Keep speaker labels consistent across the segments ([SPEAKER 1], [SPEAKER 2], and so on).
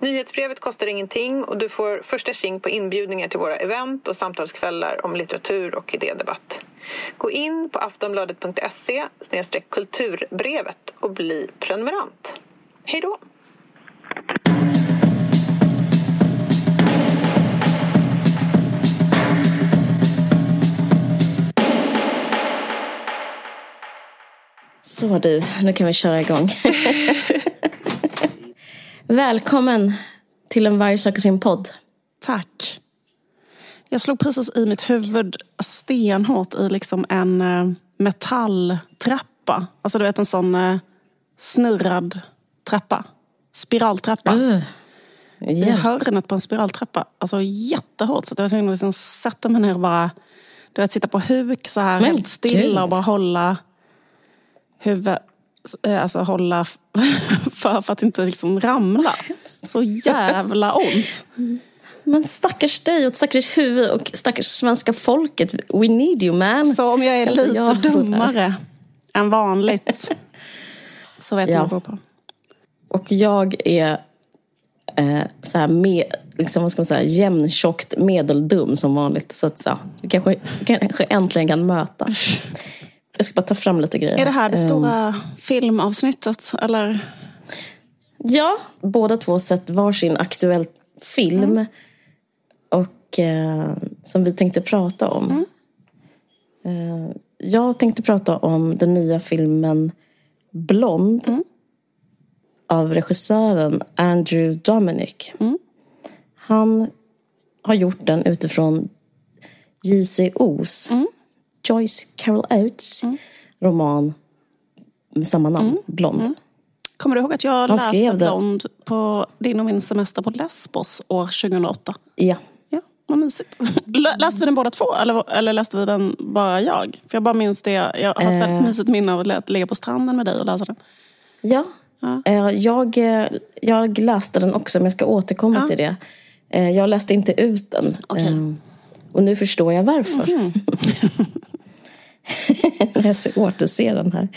[SPEAKER 1] Nyhetsbrevet kostar ingenting och du får första tjing på inbjudningar till våra event och samtalskvällar om litteratur och idédebatt. Gå in på aftonbladet.se kulturbrevet och bli prenumerant. Hej då!
[SPEAKER 2] Så du, nu kan vi köra igång. Välkommen till en varg söker sin podd.
[SPEAKER 3] Tack. Jag slog precis i mitt huvud stenhårt i liksom en eh, metalltrappa. Alltså du vet en sån eh, snurrad trappa. Spiraltrappa.
[SPEAKER 2] Uh,
[SPEAKER 3] I hörnet på en spiraltrappa. Alltså jättehårt. Så jag var tvungen att liksom sätta mig ner och bara du vet, sitta på huk så här
[SPEAKER 2] Men
[SPEAKER 3] helt stilla
[SPEAKER 2] gud.
[SPEAKER 3] och bara hålla huvudet Alltså hålla för, för att inte liksom ramla. Så jävla ont.
[SPEAKER 2] Men stackars dig och stackars huvud och stackars svenska folket. We need you man.
[SPEAKER 3] Så om jag är
[SPEAKER 2] Kan
[SPEAKER 3] lite
[SPEAKER 2] jag sådär?
[SPEAKER 3] dummare än vanligt så vet
[SPEAKER 2] Ja.
[SPEAKER 3] jag vad det beror på.
[SPEAKER 2] Och jag är eh, så här med, liksom, vad ska man säga, jämntjockt medeldum som vanligt. Så att ja, vi kanske, kanske äntligen kan mötas. Jag ska bara ta fram lite grejer.
[SPEAKER 3] Är det här det stora filmavsnittet? Eller?
[SPEAKER 2] Ja, båda två sett varsin aktuell film. Och eh, som vi tänkte prata om. Eh, jag tänkte prata om den nya filmen Blond. Av regissören Andrew Dominic. Han har gjort den utifrån J.C. Joyce Carol Oates roman med samma namn, Blond.
[SPEAKER 3] Kommer du ihåg att jag läste
[SPEAKER 2] skrev det.
[SPEAKER 3] Blond på din och min semester på Lesbos år 2008?
[SPEAKER 2] Ja.
[SPEAKER 3] Ja, vad mysigt. Lä- Läste vi den båda två eller, eller läste vi den bara jag? För jag bara minns det. Jag har ett väldigt mysigt minne av att ligga på stranden med dig och läsa den.
[SPEAKER 2] Ja, Eh, Jag, eh, jag läste den också, men jag ska återkomma till det. Eh, Jag läste inte ut den.
[SPEAKER 3] Okej.
[SPEAKER 2] Och nu förstår jag varför. När jag ser- återser den här.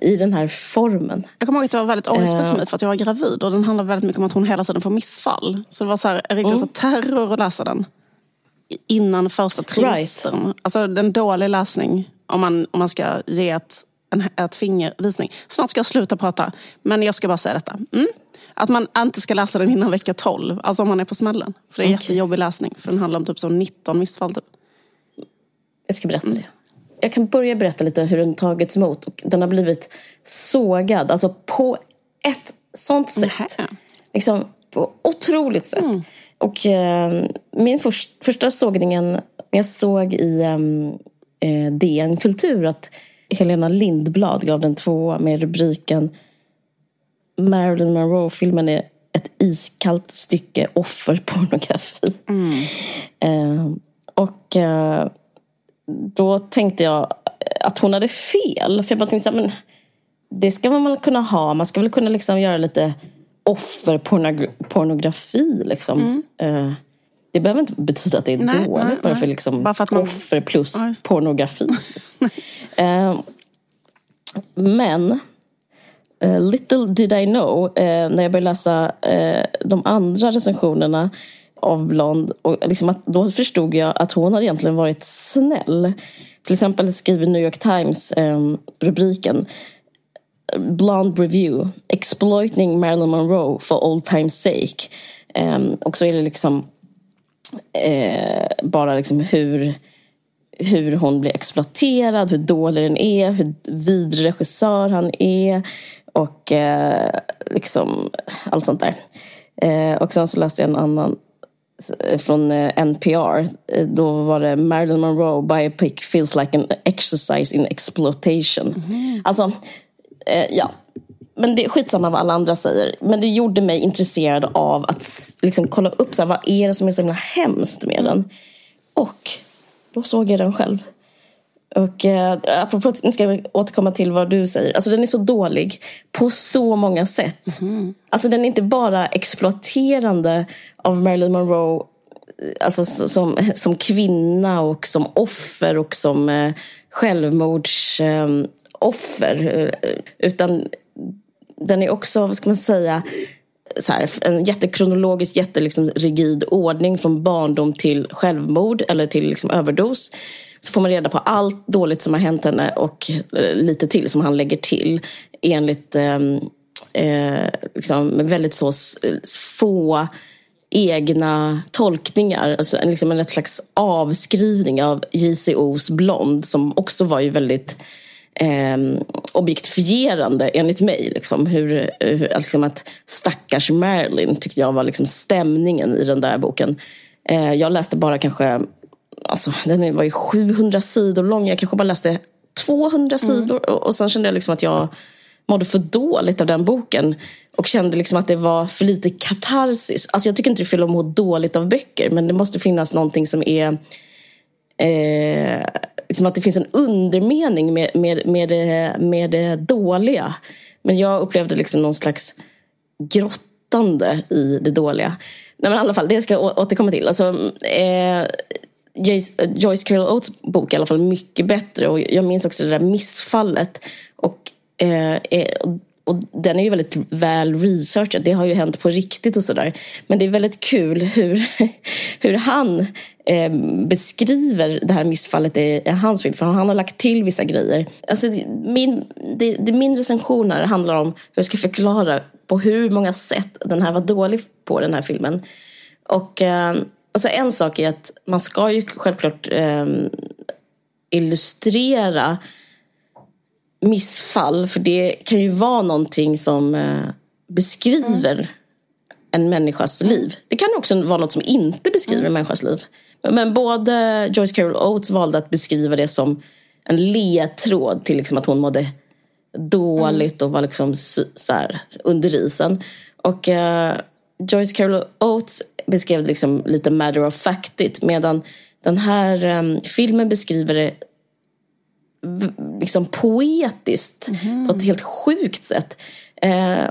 [SPEAKER 2] I den här formen.
[SPEAKER 3] Jag kommer ihåg att det var väldigt ångestfullt för
[SPEAKER 2] Eh.
[SPEAKER 3] mig för att jag var gravid och den handlar väldigt mycket om att hon hela tiden får missfall. Så det var så här, en riktig så här terror att läsa den. Innan första trimestern. Alltså en dålig läsning om man, om man ska ge ett, en ett fingervisning. Snart ska jag sluta prata, men jag ska bara säga detta. Mm. Att man inte ska läsa den innan vecka 12, alltså om man är på smällen. För det är
[SPEAKER 2] Okej.
[SPEAKER 3] jättejobbig läsning, för den handlar om typ så 19 missfall. Typ.
[SPEAKER 2] Jag ska berätta det. Jag kan börja berätta lite hur den tagits emot. Och den har blivit sågad, alltså på ett sånt sätt.
[SPEAKER 3] Nähä.
[SPEAKER 2] Liksom på otroligt sätt. Och eh, min först, första sågningen, jag såg i ehm, eh, DN Kultur att Helena Lindblad gav den tvåa med rubriken Marilyn Monroe-filmen är ett iskallt stycke offerpornografi. Eh, och eh, då tänkte jag att hon hade fel. För jag bara tänkte så här, men det ska man väl kunna ha. Man ska väl kunna liksom göra lite offerpornografi. Liksom. Eh, det behöver inte betyda att det är
[SPEAKER 3] Nej,
[SPEAKER 2] dåligt.
[SPEAKER 3] nej,
[SPEAKER 2] bara
[SPEAKER 3] nej.
[SPEAKER 2] för liksom
[SPEAKER 3] Bara för att man-
[SPEAKER 2] offer plus
[SPEAKER 3] Ja,
[SPEAKER 2] pornografi. eh, men Uh, little did I know uh, när jag började läsa uh, de andra recensionerna av Blond. Och liksom att, då förstod jag att hon hade egentligen varit snäll. Till exempel skriver New York Times um, rubriken Blonde Review Exploiting Marilyn Monroe for old time's sake. Um, och så är det liksom bara liksom hur, hur hon blir exploaterad, hur dålig den är, hur vidrig regissör han är och eh, liksom allt sånt där. Eh, och sen så läste jag en annan eh, från eh, NPR. Eh, Då var det Marilyn Monroe biopic feels like an exercise in exploitation. Alltså, eh, ja. Men det är skitsamma vad alla andra säger. Men det gjorde mig intresserad av att liksom, kolla upp så här, vad är det som är så himla hemskt med den. Och då såg jag den själv. Och eh, apropå, nu ska jag återkomma till vad du säger. Alltså den är så dålig på så många sätt. Mm. Alltså den är inte bara exploaterande av Marilyn Monroe eh, alltså, som, som kvinna och som offer och som eh, självmordsoffer. Eh, utan den är också, vad ska man säga, här, en jättekronologisk, jätterigid liksom, ordning från barndom till självmord eller till liksom, överdos. Så får man reda på allt dåligt som har hänt henne och eh, lite till som han lägger till enligt eh, eh, liksom, väldigt så eh, få egna tolkningar. Alltså liksom en slags avskrivning av JCOs Blond som också var ju väldigt eh, objektifierande enligt mig. Liksom, hur, eh, hur, alltså liksom att stackars Marilyn tyckte jag var liksom stämningen i den där boken. Eh, jag läste bara kanske, alltså den var ju 700 sidor lång, jag kanske bara läste 200 mm. sidor och, och sen kände jag liksom att jag mådde för dåligt av den boken och kände liksom att det var för lite katarsis. Alltså jag tycker inte det är fel att må dåligt av böcker men det måste finnas någonting som är eh, liksom att det finns en undermening med, med, med, det, med det dåliga. Men jag upplevde liksom någon slags grottande i det dåliga. Nej, men i alla fall, det ska jag återkomma till. Alltså, eh, Eh, Joyce Carol Oates bok i alla fall mycket bättre. Och jag minns också det där missfallet. Och, eh, eh, och den är ju väldigt väl researchad. Det har ju hänt på riktigt och sådär. Men det är väldigt kul hur, hur han eh, beskriver det här missfallet i, hans film. För han har lagt till vissa grejer. Alltså, min, det, det, min recension här handlar om hur jag ska förklara på hur många sätt den här var dålig på, den här filmen. Och eh, alltså en sak är att man ska ju självklart eh, illustrera missfall. För det kan ju vara någonting som eh, beskriver mm. en människas liv. Det kan också vara något som inte beskriver mm. en människas liv. Men både Joyce Carol Oates valde att beskriva det som en ledtråd till liksom att hon mådde dåligt och var liksom så här, under isen. Och uh, Joyce Carol Oates beskrev det liksom lite matter of factigt medan den här um, filmen beskriver det liksom poetiskt mm. på ett helt sjukt sätt. Uh,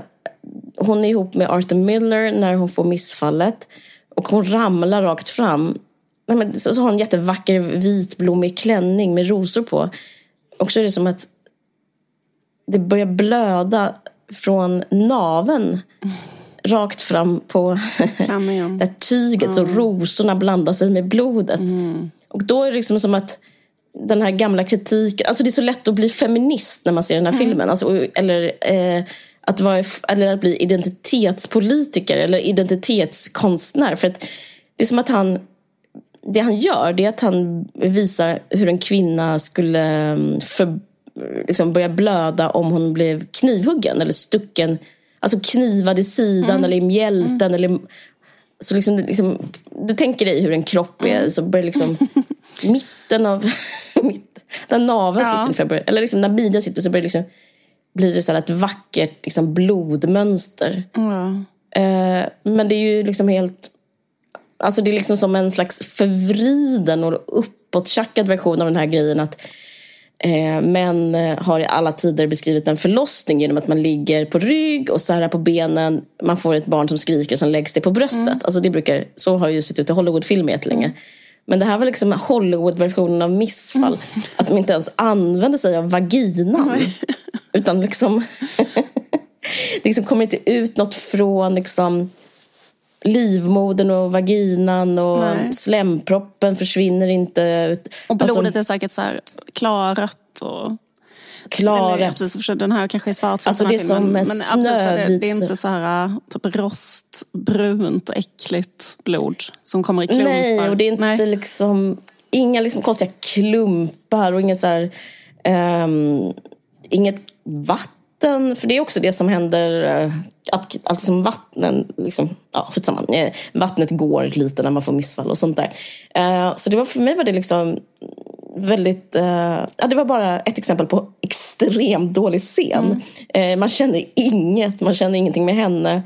[SPEAKER 2] hon är ihop med Arthur Miller när hon får missfallet och hon ramlar rakt fram nej men, så, så har hon en jättevacker vitblommig klänning med rosor på. Och så är det som att det börjar blöda från naven mm. rakt fram på det tyget. Mm. Så rosorna blandar sig med blodet. Mm. Och då är det liksom som att den här gamla kritiken, alltså det är så lätt att bli feminist när man ser den här mm. filmen. Alltså, eller, eh, att vara, eller att bli identitetspolitiker eller identitetskonstnär. För att det är som att han det han gör det är att han visar hur en kvinna skulle mm, för, liksom börja blöda om hon blev knivhuggen eller stucken. Alltså knivad i sidan mm. eller i mjälten. Mm. Eller, så liksom, liksom, du tänker dig hur en kropp är, mm. så börjar liksom mitten av... mitt, där naveln ja. sitter, eller liksom när midjan sitter så börjar liksom, blir det så ett vackert liksom, blodmönster. Mm. Uh, men det är ju liksom helt Alltså det är liksom som en slags förvriden och uppåttjackad version av den här grejen att eh, män eh, har i alla tider beskrivit en förlossning genom att man ligger på rygg och här på benen. Man får ett barn som skriker och sen läggs det på bröstet. Mm. Alltså det brukar, så har det ju sett ut i Hollywoodfilm jättelänge. Mm. Men det här var liksom Hollywood-versionen av missfall. Mm. Att de inte ens använde sig av vaginan. Utan liksom... det liksom kommer inte ut något från liksom livmodern och vaginan och Nej. slemproppen försvinner inte.
[SPEAKER 3] Och blodet alltså, är säkert så här klarrött och...
[SPEAKER 2] Klarrött.
[SPEAKER 3] Precis, den här kanske är svart
[SPEAKER 2] alltså det är som men, men
[SPEAKER 3] det, det, är inte så här typ rostbrunt äckligt blod som kommer i klumpar.
[SPEAKER 2] Nej, och det är inte Nej. liksom inga liksom konstiga klumpar och inga så här, um, inget vatten vatten, för det är också det som händer, eh, att, att liksom vattnen, liksom, ja skitsamma, eh, vattnet går lite när man får missfall och sånt där. Uh, så det var, för mig var det liksom väldigt, ja det var bara ett exempel på extremt dålig scen. Mm. Man känner inget, man känner ingenting med henne.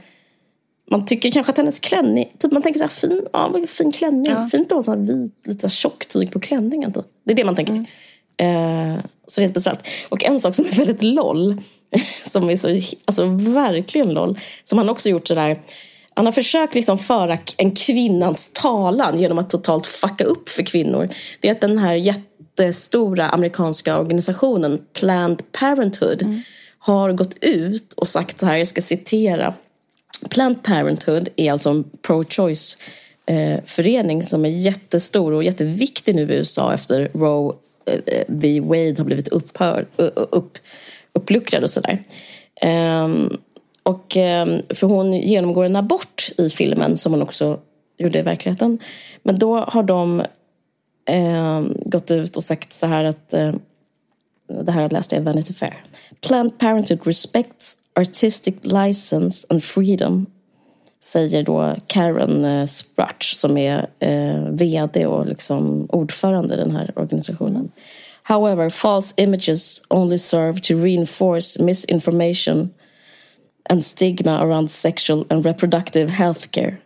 [SPEAKER 2] Man tycker kanske att hennes klänning, typ man tänker så här, fin, ja, fin klänning, ja. fint att ha så här vit, lite så här tjock tyg på klänningen. Då. Det är det man tänker. Mm. Eh, så det är besvärligt. Och en sak som är väldigt loll, som är så, alltså verkligen loll, som han också gjort sådär, han har försökt liksom föra en kvinnans talan genom att totalt fucka upp för kvinnor. Det är att den här jättestora amerikanska organisationen Planned Parenthood mm. har gått ut och sagt så här, jag ska citera. Planned Parenthood är alltså en pro-choice eh, förening som är jättestor och jätteviktig nu i USA efter Roe eh, v. Wade har blivit upphör, upp, uppluckrad och sådär. Um, och, ehm, för hon genomgår en abort i filmen som hon också gjorde i verkligheten. Men då har de eh, gått ut och sagt så här att eh, det här läste jag i Vanity Fair. Planned Parenthood respects artistic license and freedom säger då Karen eh, Sprutch som är eh, vd och liksom ordförande i den här organisationen. However, false images only serve to reinforce misinformation and stigma around sexual and reproductive health care.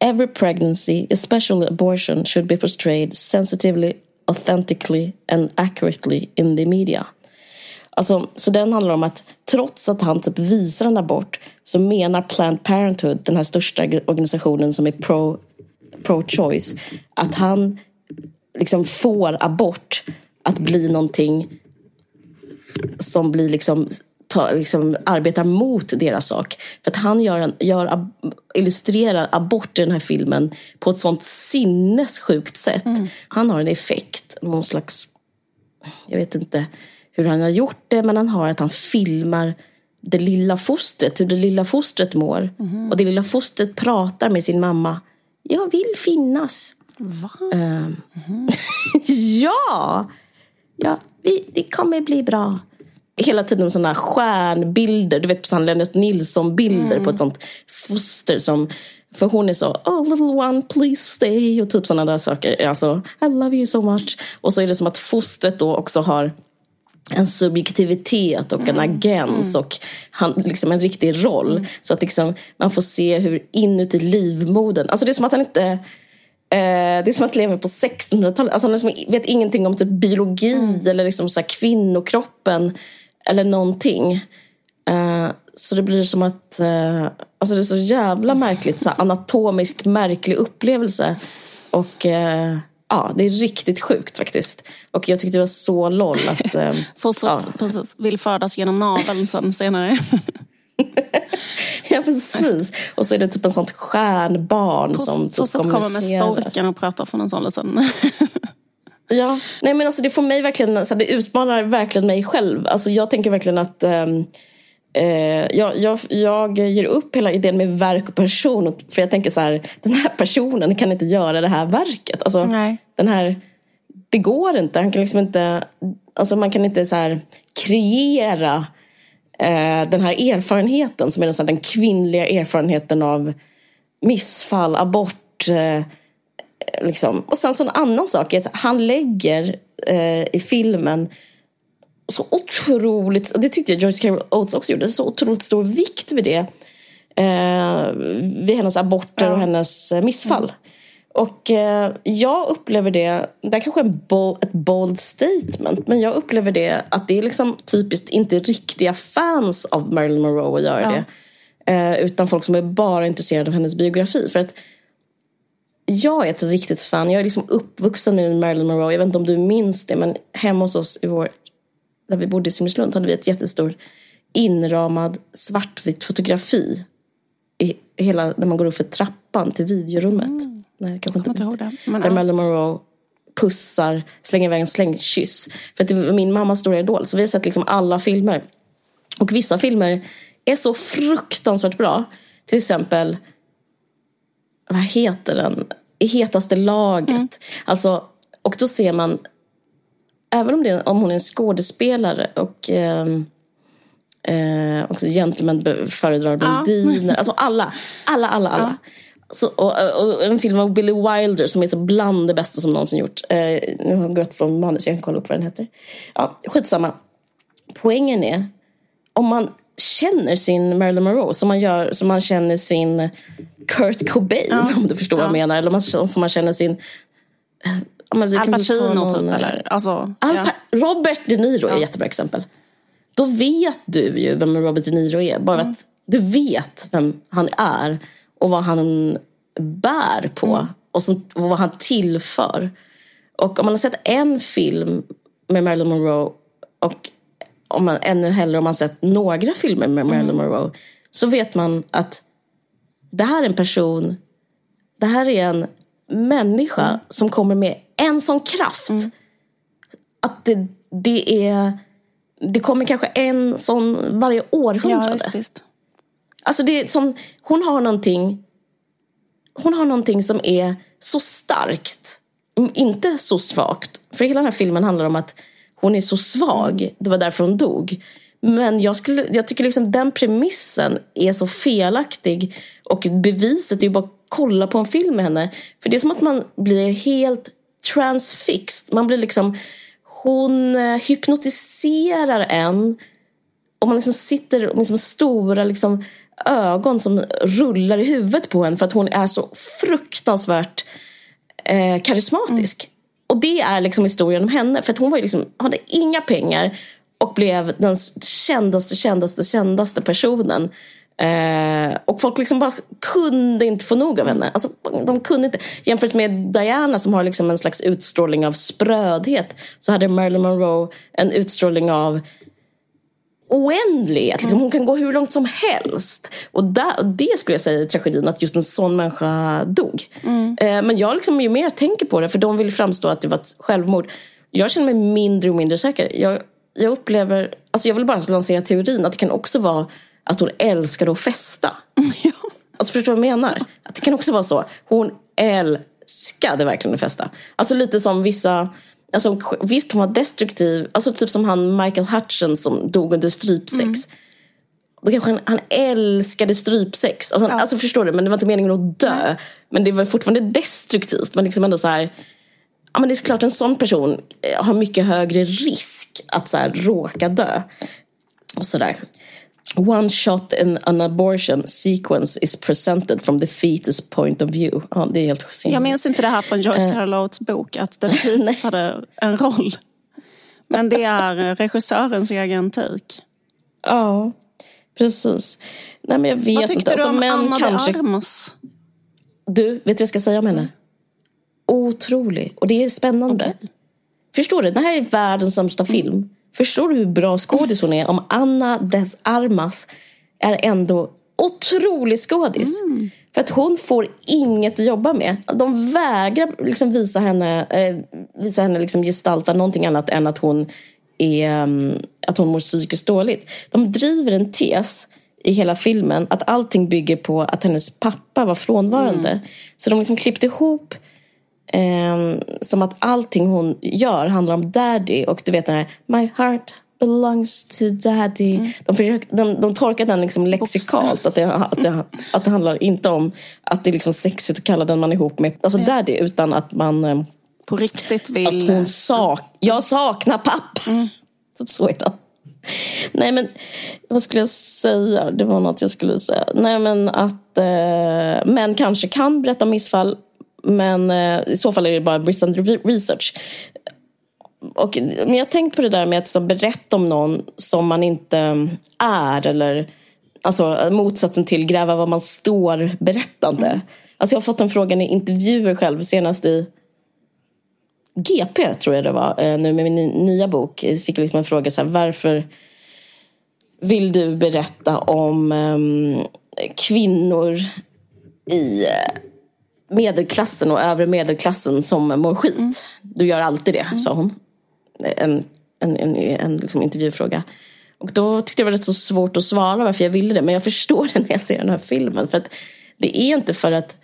[SPEAKER 2] Every pregnancy, especially abortion, should be portrayed sensitively, authentically and accurately in the media. Alltså, så den handlar om att trots att han typ visar en abort så menar Planned Parenthood, den här största organisationen som är pro, pro-choice, att han liksom får abort att bli någonting som blir liksom, ta, liksom arbetar mot deras sak. För att han gör en, gör, illustrerar abort i den här filmen på ett sånt sinnessjukt sätt. Mm. Han har en effekt, någon slags, jag vet inte hur han har gjort det, men han har att han filmar det lilla fostret, hur det lilla fostret mår. Mm. Och det lilla fostret pratar med sin mamma. Jag vill finnas.
[SPEAKER 3] Va? Uh, mm.
[SPEAKER 2] ja! Ja, vi, det kommer bli bra. Hela tiden sådana stjärnbilder, du vet på Lennart Nilsson-bilder mm. på ett sånt foster som för hon är så, oh little one please stay och typ sådana där saker. Alltså, I love you so much. Och så är det som att fostret då också har en subjektivitet och en mm. agens mm. och han, liksom en riktig roll. Mm. Så att liksom, man får se hur inuti livmodern, alltså det är som att han inte det är som att leva på 1600-talet. Alltså han liksom vet ingenting om typ biologi mm. eller liksom så kvinnokroppen eller någonting. Eh, så det blir som att, eh, alltså det är så jävla märkligt, så anatomisk märklig upplevelse. Och eh, ja, det är riktigt sjukt faktiskt. Och jag tyckte det var så loll att... Eh,
[SPEAKER 3] Fostret ja. precis, vill födas genom naveln sen senare.
[SPEAKER 2] ja, precis. Och så är det typ en sånt stjärnbarn Post, som typ
[SPEAKER 3] kommer med storken och pratar från en sån liten...
[SPEAKER 2] ja, nej men alltså det får mig verkligen, så det utmanar verkligen mig själv. Alltså jag tänker verkligen att um, Eh, jag, jag, jag ger upp hela idén med verk och person. För jag tänker så här, den här personen kan inte göra det här verket. Alltså,
[SPEAKER 3] Nej.
[SPEAKER 2] Den här, det går inte. Han kan liksom inte alltså man kan inte så här, kreera eh, den här erfarenheten som är den, den kvinnliga erfarenheten av missfall, abort. Eh, liksom. Och sen så en annan sak är att han lägger eh, i filmen så otroligt, och det tyckte jag Joyce Carol Oates också gjorde, så otroligt stor vikt vid det. Eh, vid hennes aborter ja. och hennes missfall. Mm. Och eh, jag upplever det, det är kanske är bold, ett bold statement, men jag upplever det att det är liksom typiskt inte riktiga fans av Marilyn Monroe att göra ja. det. Eh, utan folk som är bara intresserade av hennes biografi. För att jag är ett riktigt fan. Jag är liksom uppvuxen med Marilyn Monroe. Jag vet inte om du minns det, men hemma hos oss i vår där vi bodde i Simrislund hade vi ett jättestort inramad svartvitt fotografi i hela, när man går upp för trappan till videorummet. Mm. Nej, kanske inte
[SPEAKER 3] inte det.
[SPEAKER 2] Men, där ja. Marilyn Monroe pussar, slänger iväg en slängkyss. För att det var min mammas stora idol. Så vi har sett liksom alla filmer. Och vissa filmer är så fruktansvärt bra. Till exempel, vad heter den? I hetaste laget. Mm. Alltså, och då ser man även om, det, om hon är en skådespelare och eh, eh, också gentleman föredrar blondiner. Ja. Alltså alla, alla, alla, alla. Ja. Så, och, och, en film av Billy Wilder som är så bland det bästa som någonsin gjort. Eh, nu har jag gått från manus, jag kan kolla upp vad den heter. Ja, skitsamma. Poängen är, om man känner sin Marilyn Monroe som man, gör, som man känner sin Kurt Cobain, ja. om du förstår vad jag menar. Eller som man känner sin men vi
[SPEAKER 3] Al
[SPEAKER 2] kan väl ta
[SPEAKER 3] Pacino
[SPEAKER 2] någon,
[SPEAKER 3] typ,
[SPEAKER 2] eh,
[SPEAKER 3] eller? Alltså,
[SPEAKER 2] Al
[SPEAKER 3] ja.
[SPEAKER 2] Robert De Niro är ett jättebra exempel. Då vet du ju vem Robert De Niro är. Bara
[SPEAKER 3] Mm.
[SPEAKER 2] att du vet vem han är och vad han bär på.
[SPEAKER 3] Mm.
[SPEAKER 2] Och, så, och vad han tillför. Och om man har sett en film med Marilyn Monroe och om man, ännu hellre om man sett några filmer med Marilyn
[SPEAKER 3] Mm.
[SPEAKER 2] Monroe så vet man att det här är en person, det här är en människa
[SPEAKER 3] Mm.
[SPEAKER 2] som kommer med en sån kraft att det, det är det kommer kanske en sån varje
[SPEAKER 3] Ja,
[SPEAKER 2] århundrade.
[SPEAKER 3] visst, visst.
[SPEAKER 2] Alltså det är som, hon har någonting Hon har någonting som är så starkt Inte så svagt För hela den här filmen handlar om att Hon är så svag, det var därför hon dog. Men jag, skulle, jag tycker liksom den premissen är så felaktig Och beviset är ju bara att kolla på en film med henne. För det är som att man blir helt transfixed. Man blir liksom Hon eh, hypnotiserar en och man liksom sitter med liksom stora liksom ögon som rullar i huvudet på en för att hon är så fruktansvärt eh, karismatisk. Och det är liksom historien om henne. För att hon var liksom, hade inga pengar och blev den kändaste, kändaste, kändaste personen. Eh, och folk liksom bara kunde inte få nog av henne. Alltså, de kunde inte. Jämfört med Diana som har liksom en slags utstrålning av sprödhet så hade Marilyn Monroe en utstrålning av oändlighet. Liksom. Hon kan gå hur långt som helst. Och, där, och det skulle jag säga är tragedin, att just en sån människa dog. Eh, men jag liksom ju mer tänker på det, för de vill framstå att det var ett självmord. Jag känner mig mindre och mindre säker. Jag, jag upplever, alltså jag vill bara lansera teorin att det kan också vara att hon älskade att festa.
[SPEAKER 3] Ja.
[SPEAKER 2] Alltså förstår du vad jag menar? Att det kan också vara så. Hon älskade verkligen att festa. Alltså lite som vissa... Alltså, visst, hon var destruktiv. Alltså typ som han Michael Hutchins som dog under strypsex. Då kanske han, han älskade strypsex. Alltså, han, alltså förstår du? Men det var inte meningen att dö. Men det var fortfarande destruktivt. Men liksom ändå så här... Ja, men det är klart en sån person eh, har mycket högre risk att så här, råka dö. Och sådär. One shot in an abortion sequence is presented from the fetus point of view. Ja, det är helt
[SPEAKER 3] Jag
[SPEAKER 2] jag
[SPEAKER 3] minns inte det här från George Carlots bok, att The Fetus hade en roll. Men det är regissörens egen take.
[SPEAKER 2] Ja, precis. Nej, men jag vet
[SPEAKER 3] Vad tyckte
[SPEAKER 2] inte.
[SPEAKER 3] du
[SPEAKER 2] Alltså,
[SPEAKER 3] om
[SPEAKER 2] män
[SPEAKER 3] Anna
[SPEAKER 2] kanske...
[SPEAKER 3] de Armas?
[SPEAKER 2] Du, vet du vad jag ska säga om henne? Otrolig. Och det är spännande. Förstår du? Det här är världens sämsta film. Förstår du hur bra skådis hon är? Om Anna des Armas är ändå otrolig skådis. För att hon får inget att jobba med. De vägrar liksom visa henne, eh, visa henne liksom gestalta någonting annat än att hon, är, um, att hon mår psykiskt dåligt. De driver en tes i hela filmen att allting bygger på att hennes pappa var frånvarande. Så de liksom klippte ihop Ehm, som att allting hon gör handlar om daddy. Och du vet den här My heart belongs to daddy. De, försöker, de, de tolkar den liksom lexikalt. Att det, att, det, att det handlar inte om att det är liksom sexigt att kalla den man är ihop med alltså daddy. Utan att man ehm,
[SPEAKER 3] På riktigt
[SPEAKER 2] att
[SPEAKER 3] vill...
[SPEAKER 2] hon sak jag saknar pappa. Typ så är det. Nej men vad skulle jag säga? Det var något jag skulle säga. Nej men att eh, män kanske kan berätta missfall. Men eh, i så fall är det bara bristande research. Och, men jag har tänkt på det där med att så, berätta om någon som man inte eh, är. Eller alltså, motsatsen till gräva var man står berättande. Alltså, jag har fått den frågan i intervjuer själv senast i GP tror jag det var, eh, nu med min nya bok. Jag fick liksom en fråga så här, varför vill du berätta om um, kvinnor i eh, medelklassen och övre medelklassen som mår skit? Du gör alltid det, sa hon. En, en, en, en liksom intervjufråga. Och då tyckte jag det var rätt så svårt att svara varför jag ville det. Men jag förstår det när jag ser den här filmen. För att det är inte för att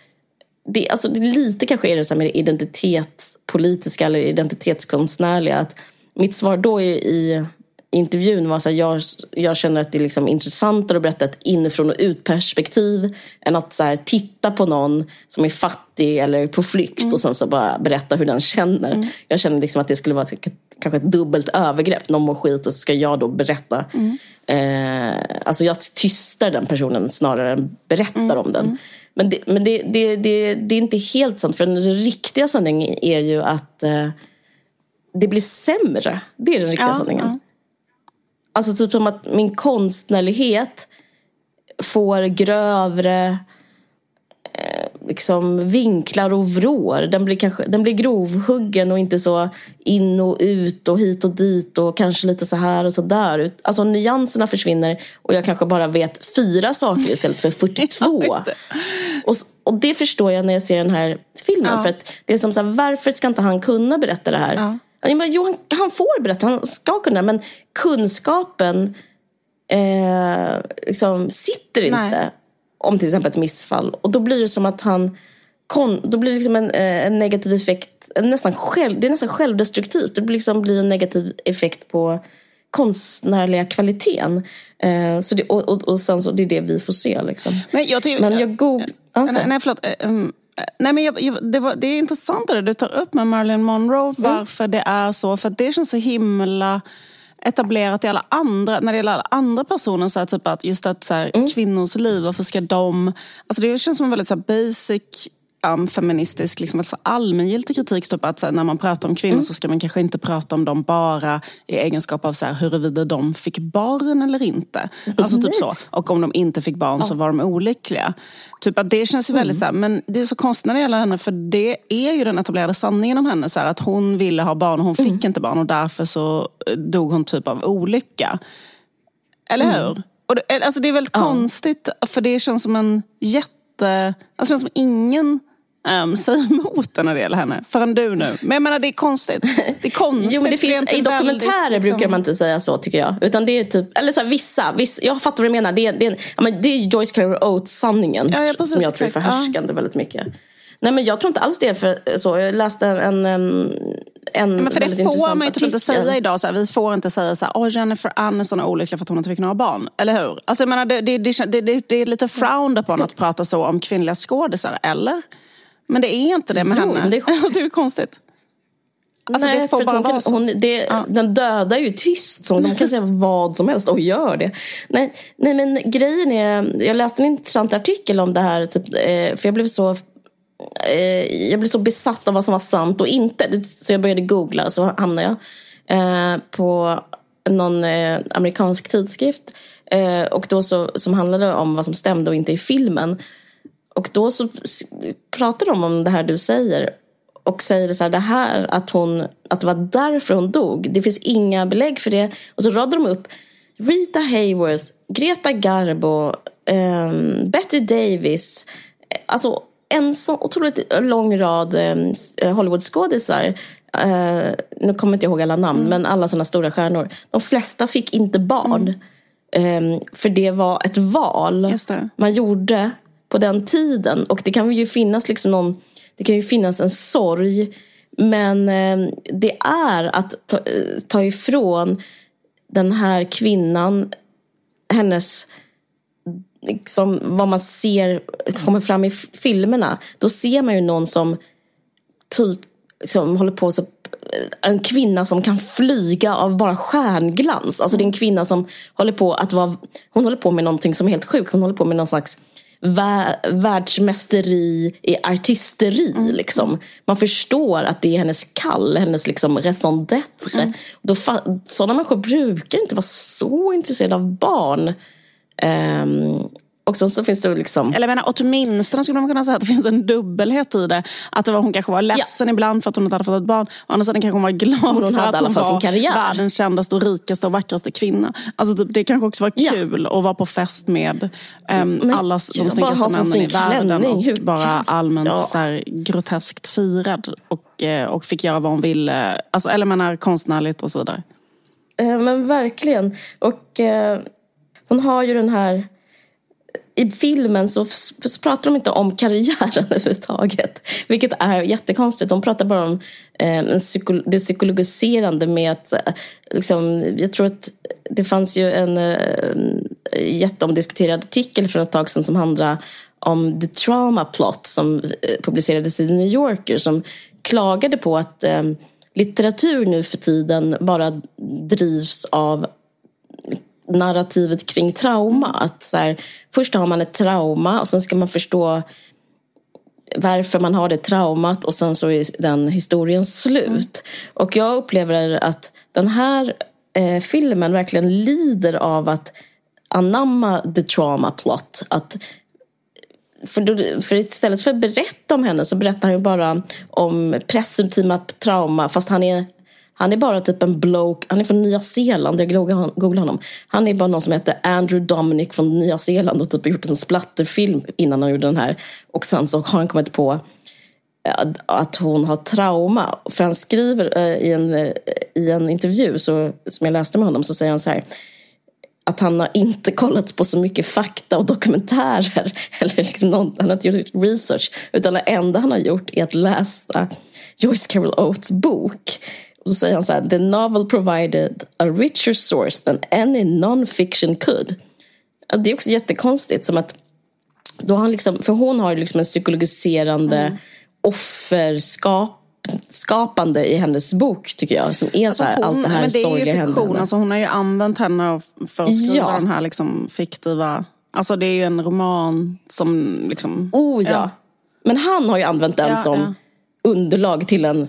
[SPEAKER 2] det, alltså, det lite kanske är det så här med det identitetspolitiska eller identitetskonstnärliga. Att mitt svar då i, i intervjun var att jag, jag känner att det är liksom intressantare att berätta ett inifrån och ut perspektiv än att så här, titta på någon som är fattig eller på flykt och sen så bara berätta hur den känner. Jag känner liksom att det skulle vara ett- kanske ett dubbelt övergrepp. Någon mår skit och så ska jag då berätta. Eh, alltså jag tystar den personen snarare än berättar om den. Men, det, men det, det, det, det är inte helt sant. För den riktiga sanningen är ju att eh, det blir sämre. Det är den riktiga ja, sanningen. Ja. Alltså typ som att min konstnärlighet får grövre eh, liksom vinklar och vrår. Den blir, kanske, den blir grovhuggen och inte så in och ut och hit och dit och kanske lite så här och så där. Alltså nyanserna försvinner och jag kanske bara vet fyra saker istället för 42. ja, det. Och, och det förstår jag när jag ser den här filmen. Ja. För att det är som så här, varför ska inte han kunna berätta det här? Ja. Jo, han, han får berätta, han ska kunna, men kunskapen eh, liksom sitter inte Nej. om till exempel ett missfall. Och då blir det som att han... Kon, då blir det liksom en, eh, en negativ effekt. En nästan själv, det är nästan självdestruktivt. Det blir, liksom, blir en negativ effekt på konstnärliga kvaliteten. Eh, så det, och, och, och sen så det är det vi får se. Liksom.
[SPEAKER 3] Men jag, tycker, men jag go- alltså. nej, nej, förlåt. Um, nej, men jag, jag, det, var, det är intressant det du tar upp med Marilyn Monroe. Mm. Varför mm. det är så. För det känns så himla etablerat i alla andra, när det gäller alla andra personer. Så här, typ att just att så här, mm. kvinnors liv, varför ska de... Alltså det känns som en väldigt så här, basic um, feministisk liksom, alltså allmängiltig kritik. Typ att så här, när man pratar om kvinnor mm. så ska man kanske inte prata om dem bara i egenskap av så här, huruvida de fick barn eller inte. Alltså typ så. Och om de inte fick barn ja. så var de olyckliga. Typ att det känns ju väldigt mm. så men det är så konstigt när det gäller henne för det är ju den etablerade sanningen om henne. Så att hon ville ha barn och hon mm. fick inte barn och därför så eh, dog hon typ av olycka. Eller mm. hur? Och det, alltså det är väldigt ja. konstigt för det känns som en jätte... Alltså det känns som ingen um, säger emot när det gäller henne. Förrän du nu. Men jag menar det är konstigt. Det är konstigt.
[SPEAKER 2] jo, det finns, I dokumentärer väldigt, brukar man inte säga så tycker jag. Utan det är typ, eller så här, vissa, vissa, jag fattar vad du menar. Det är, det är, ja, men det är Joyce Carol Oates-sanningen ja, ja, som jag tror är förhärskande ja. väldigt mycket. Nej men jag tror inte alls det är för så. Jag läste en, en, en
[SPEAKER 3] men för det får man ju typ inte säga idag. Så här, vi får inte säga så här, oh, Jennifer Aniston är olycklig för att hon inte fick några barn. Eller hur? Alltså, jag menar, det, det, det, det, det är lite frowned upon att prata så om kvinnliga skådisar, eller? Men det är inte det med jo, henne. Det är, det är konstigt.
[SPEAKER 2] Alltså, Nej, det får bara hon, kan, hon, det, ja. Den döda är ju tyst, så de kan säga vad som helst och gör det. Nej, nej, men grejen är, jag läste en intressant artikel om det här, typ, eh, för jag blev så eh, jag blev så besatt av vad som var sant och inte. Så jag började googla och så hamnade jag eh, på någon amerikansk tidskrift. och då så, som handlade om vad som stämde och inte i filmen. Och då så pratar de om det här du säger och säger så här, det här att, hon, att det var därför hon dog. Det finns inga belägg för det. Och så radar de upp Rita Hayworth, Greta Garbo, um, Betty Davis. Alltså en så otroligt lång rad um, Hollywoodskådisar. Uh, nu kommer jag inte ihåg alla namn, mm. men alla sådana stora stjärnor. De flesta fick inte barn. Mm. Um, för det var ett val man gjorde på den tiden. Och det kan ju finnas liksom någon, det kan ju finnas en sorg. Men eh, det är att ta, eh, ta ifrån den här kvinnan hennes liksom, vad man ser kommer fram i filmerna. Då ser man ju någon som typ som håller på så eh, en kvinna som kan flyga av bara stjärnglans. Alltså det är en kvinna som håller på att vara, hon håller på med någonting som är helt sjukt. Hon håller på med någon slags världsmästeri i artisteri. Mm. Liksom. Man förstår att det är hennes kall, hennes liksom raison d'être. Mm. Då, sådana människor brukar inte vara så intresserade av barn. Um, och sen så finns det liksom...
[SPEAKER 3] Eller menar, åtminstone skulle man kunna säga att det finns en dubbelhet i det. Att det var, hon kanske var ledsen ja. ibland för att hon inte hade fått ett barn. Å andra sidan kanske hon var glad hon för att hon var karriär. världens kändaste, och rikaste och vackraste kvinna. Alltså, typ, det kanske också var kul ja. att vara på fest med um, alla de snyggaste männen i världen. Och Hur? bara allmänt ja. så här, groteskt firad. Och, eh, och fick göra vad hon ville. Alltså, eller menar konstnärligt och så vidare.
[SPEAKER 2] Eh, men verkligen. Och eh, hon har ju den här i filmen så, så pratar de inte om karriären överhuvudtaget. Vilket är jättekonstigt. De pratar bara om eh, psyko, det psykologiserande med att... Eh, liksom, jag tror att det fanns ju en eh, jätteomdiskuterad artikel för ett tag sedan som handlade om The Trauma Plot som eh, publicerades i The New Yorker som klagade på att eh, litteratur nu för tiden bara drivs av narrativet kring trauma. Att så här, först har man ett trauma och sen ska man förstå varför man har det traumat och sen så är den historien slut. Mm. Och jag upplever att den här eh, filmen verkligen lider av att anamma the trauma plot. Att, för, då, för istället för att berätta om henne så berättar han ju bara om presumtiva trauma fast han är han är bara typ en bloke, han är från Nya Zeeland, jag googlade honom. Han är bara någon som heter Andrew Dominic från Nya Zeeland och typ gjort en splatterfilm innan han gjorde den här. Och sen så har han kommit på eh, att hon har trauma. För han skriver eh, i en, eh, i en intervju så, som jag läste med honom så säger han så här att han har inte kollat på så mycket fakta och dokumentärer. Eller liksom någon, han har inte gjort research. Utan det enda han har gjort är att läsa Joyce Carol Oates bok. Och så säger han så här, the novel provided a richer source than any non-fiction could. Det är också jättekonstigt, som att då han liksom, för hon har liksom en psykologiserande mm. offerskap skapande i hennes bok tycker jag. Som är alltså så här, hon, allt det här sorgliga
[SPEAKER 3] hände henne. Alltså hon har ju använt henne för att skriva ja. den här liksom fiktiva... Alltså det är ju en roman som liksom...
[SPEAKER 2] Oh ja. ja. Men han har ju använt den ja, som underlag till en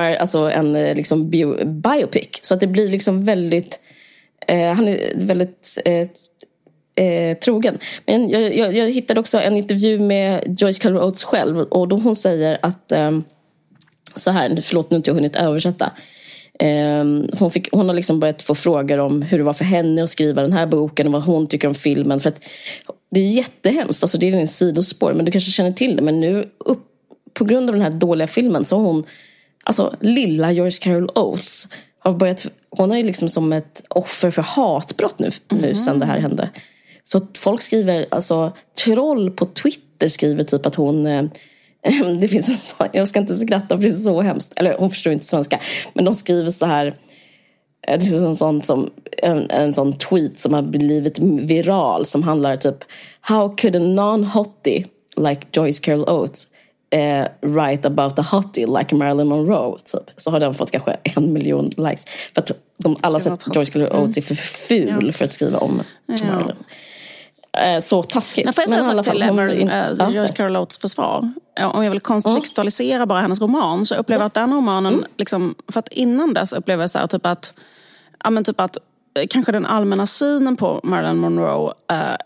[SPEAKER 2] alltså en eh, liksom bio, biopic. Så att det blir liksom väldigt, eh, han är väldigt eh, eh, trogen. Men jag, jag, jag, hittade också en intervju med Joyce Carol Oates själv och då hon säger att eh, så här, förlåt nu har inte jag hunnit översätta. Eh, hon, fick, hon har liksom börjat få frågor om hur det var för henne att skriva den här boken och vad hon tycker om filmen. För att det är jättehemskt, alltså det är en sidospår, men du kanske känner till det. Men nu upp, på grund av den här dåliga filmen så har hon alltså lilla Joyce Carol Oates har börjat, hon är liksom som ett offer för hatbrott nu, nu mm. sen det här hände. Så folk skriver, alltså troll på Twitter skriver typ att hon eh, det finns en sån, jag ska inte skratta för det är så hemskt, eller hon förstår inte svenska, men de skriver så här eh, det finns en sån, som, en, en sån tweet som har blivit viral som handlar typ How could a non-hottie like Joyce Carol Oates eh, write about a hottie like Marilyn Monroe. Typ. Så har den fått kanske en miljon likes. För att de, alla sett Joyce Carol Oates är för ful ja. för att skriva om ja. Marilyn. Eh, så taskigt.
[SPEAKER 3] Men får jag säga en sak till Marilyn, äh, George Carol Oates försvar? Om jag vill kontextualisera mm. bara hennes roman så upplever jag att den romanen, mm. liksom, för att innan dess upplever jag så här, typ att, ja, men typ att kanske den allmänna synen på Marilyn Monroe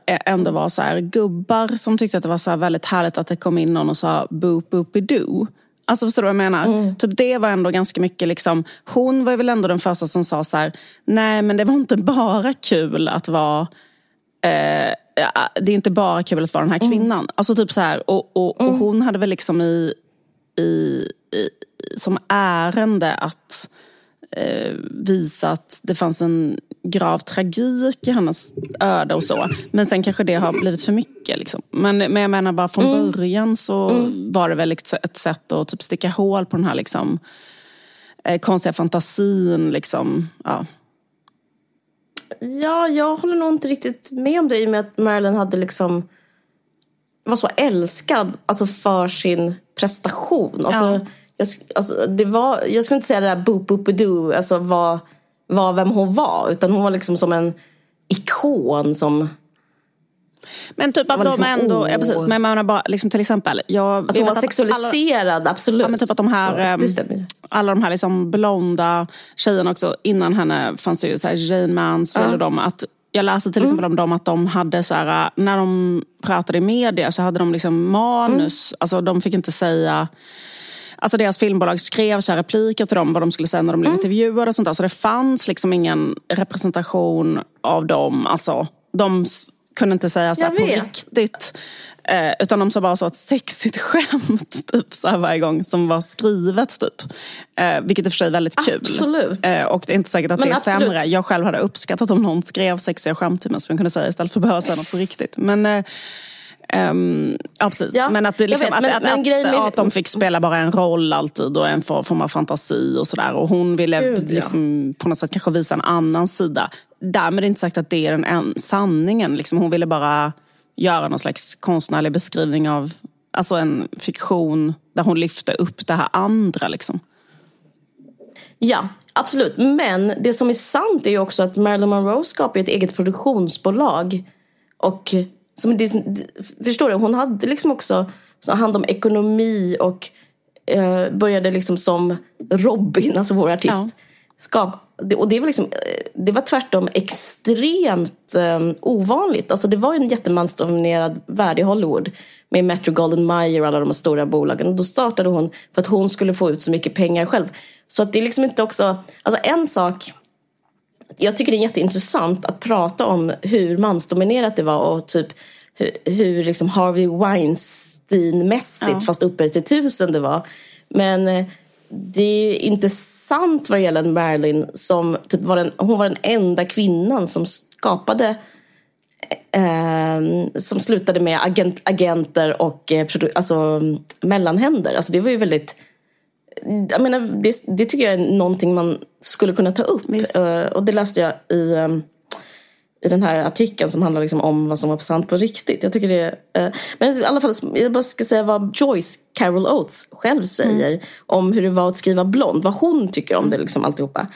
[SPEAKER 3] eh, ändå var så här, gubbar som tyckte att det var så väldigt härligt att det kom in någon och sa boop boopy doo. Alltså förstår du vad jag menar? Mm. Typ det var ändå ganska mycket liksom, hon var väl ändå den första som sa så här, nej men det var inte bara kul att vara eh, det är inte bara kul att vara den här mm. kvinnan. Mm. Alltså typ så här, och, och, och mm. hon hade väl liksom i, i, i som ärende att eh, visa att det fanns en grav tragik i hennes öde och så. Men sen kanske det har blivit för mycket. Liksom. Men, men jag menar bara från mm. början så mm. var det väl ett sätt att typ sticka hål på den här liksom, eh, konstiga fantasin. Liksom. Ja.
[SPEAKER 2] ja, jag håller nog inte riktigt med om det i och med att Marilyn hade liksom var så älskad alltså för sin prestation. Alltså, ja. jag, alltså, det var, jag skulle inte säga det där boop boop doo, alltså var var vem hon var. Utan hon var liksom som en ikon som...
[SPEAKER 3] Men typ att de liksom, ändå, oh. ja, precis, men man bara, liksom till exempel. Jag
[SPEAKER 2] att hon var sexualiserad, alla, absolut.
[SPEAKER 3] Ja, men typ att de här, ehm, alla de här liksom blonda tjejerna också, innan henne fanns det ju så här Jane Mansfield ja. och dem. Att jag läste till exempel mm. om dem att de hade så här, när de pratade i media så hade de liksom manus, mm. alltså de fick inte säga Alltså deras filmbolag skrev så repliker till dem vad de skulle säga när de blev mm. intervjuade och sånt där. Så det fanns liksom ingen representation av dem. Alltså, de kunde inte säga så på riktigt. Eh, utan de sa bara så ett sexigt skämt typ, så här varje gång som var skrivet. Typ. Eh, vilket i och för sig är väldigt kul.
[SPEAKER 2] Absolut.
[SPEAKER 3] Eh, och det är inte säkert att Men det är absolut. sämre. Jag själv hade uppskattat om någon skrev sexiga skämt till mig som jag kunde säga istället för att behöva säga något på riktigt. Men eh, Um, ja, precis. Ja, men att, det liksom, vet, att, men, att, men att, att, de fick spela bara en roll alltid och en form av fantasi och sådär. Och hon ville Gud, liksom, ja. på något sätt kanske visa en annan sida. Därmed inte sagt att det är den en, sanningen. Liksom, hon ville bara göra någon slags konstnärlig beskrivning av alltså en fiktion där hon lyfte upp det här andra. Liksom.
[SPEAKER 2] Ja, Absolut, men det som är sant är ju också att Marilyn Monroe skapade ett eget produktionsbolag. Och som det, förstår du, hon hade liksom också hand om ekonomi och eh, började liksom som Robin, alltså vår artist. Ja. Skap, och det var, liksom, eh, det var tvärtom extremt eh, ovanligt. Alltså det var en jättemansdominerad värld i Hollywood med Metro Golden Mayer och alla de stora bolagen. Och då startade hon för att hon skulle få ut så mycket pengar själv. Så att det är liksom inte också... Alltså en sak... Jag tycker det är jätteintressant att prata om hur mansdominerat det var och typ hur, hur liksom Harvey Weinstein-mässigt, ja. fast uppe till tusen det var. Men eh, det är inte sant vad gäller Marilyn som typ var den, hon var den enda kvinnan som skapade eh, som slutade med agent, agenter och eh, alltså, mellanhänder. Alltså det var ju väldigt jag menar, det, det, tycker jag är någonting man skulle kunna ta upp. Uh, och det läste jag i, um, i den här artikeln som handlar liksom om vad som var sant på riktigt. Jag tycker det uh, Men i alla fall, jag bara ska säga vad Joyce Carol Oates själv säger mm. om hur det var att skriva Blond. Vad hon tycker om det, liksom alltihopa.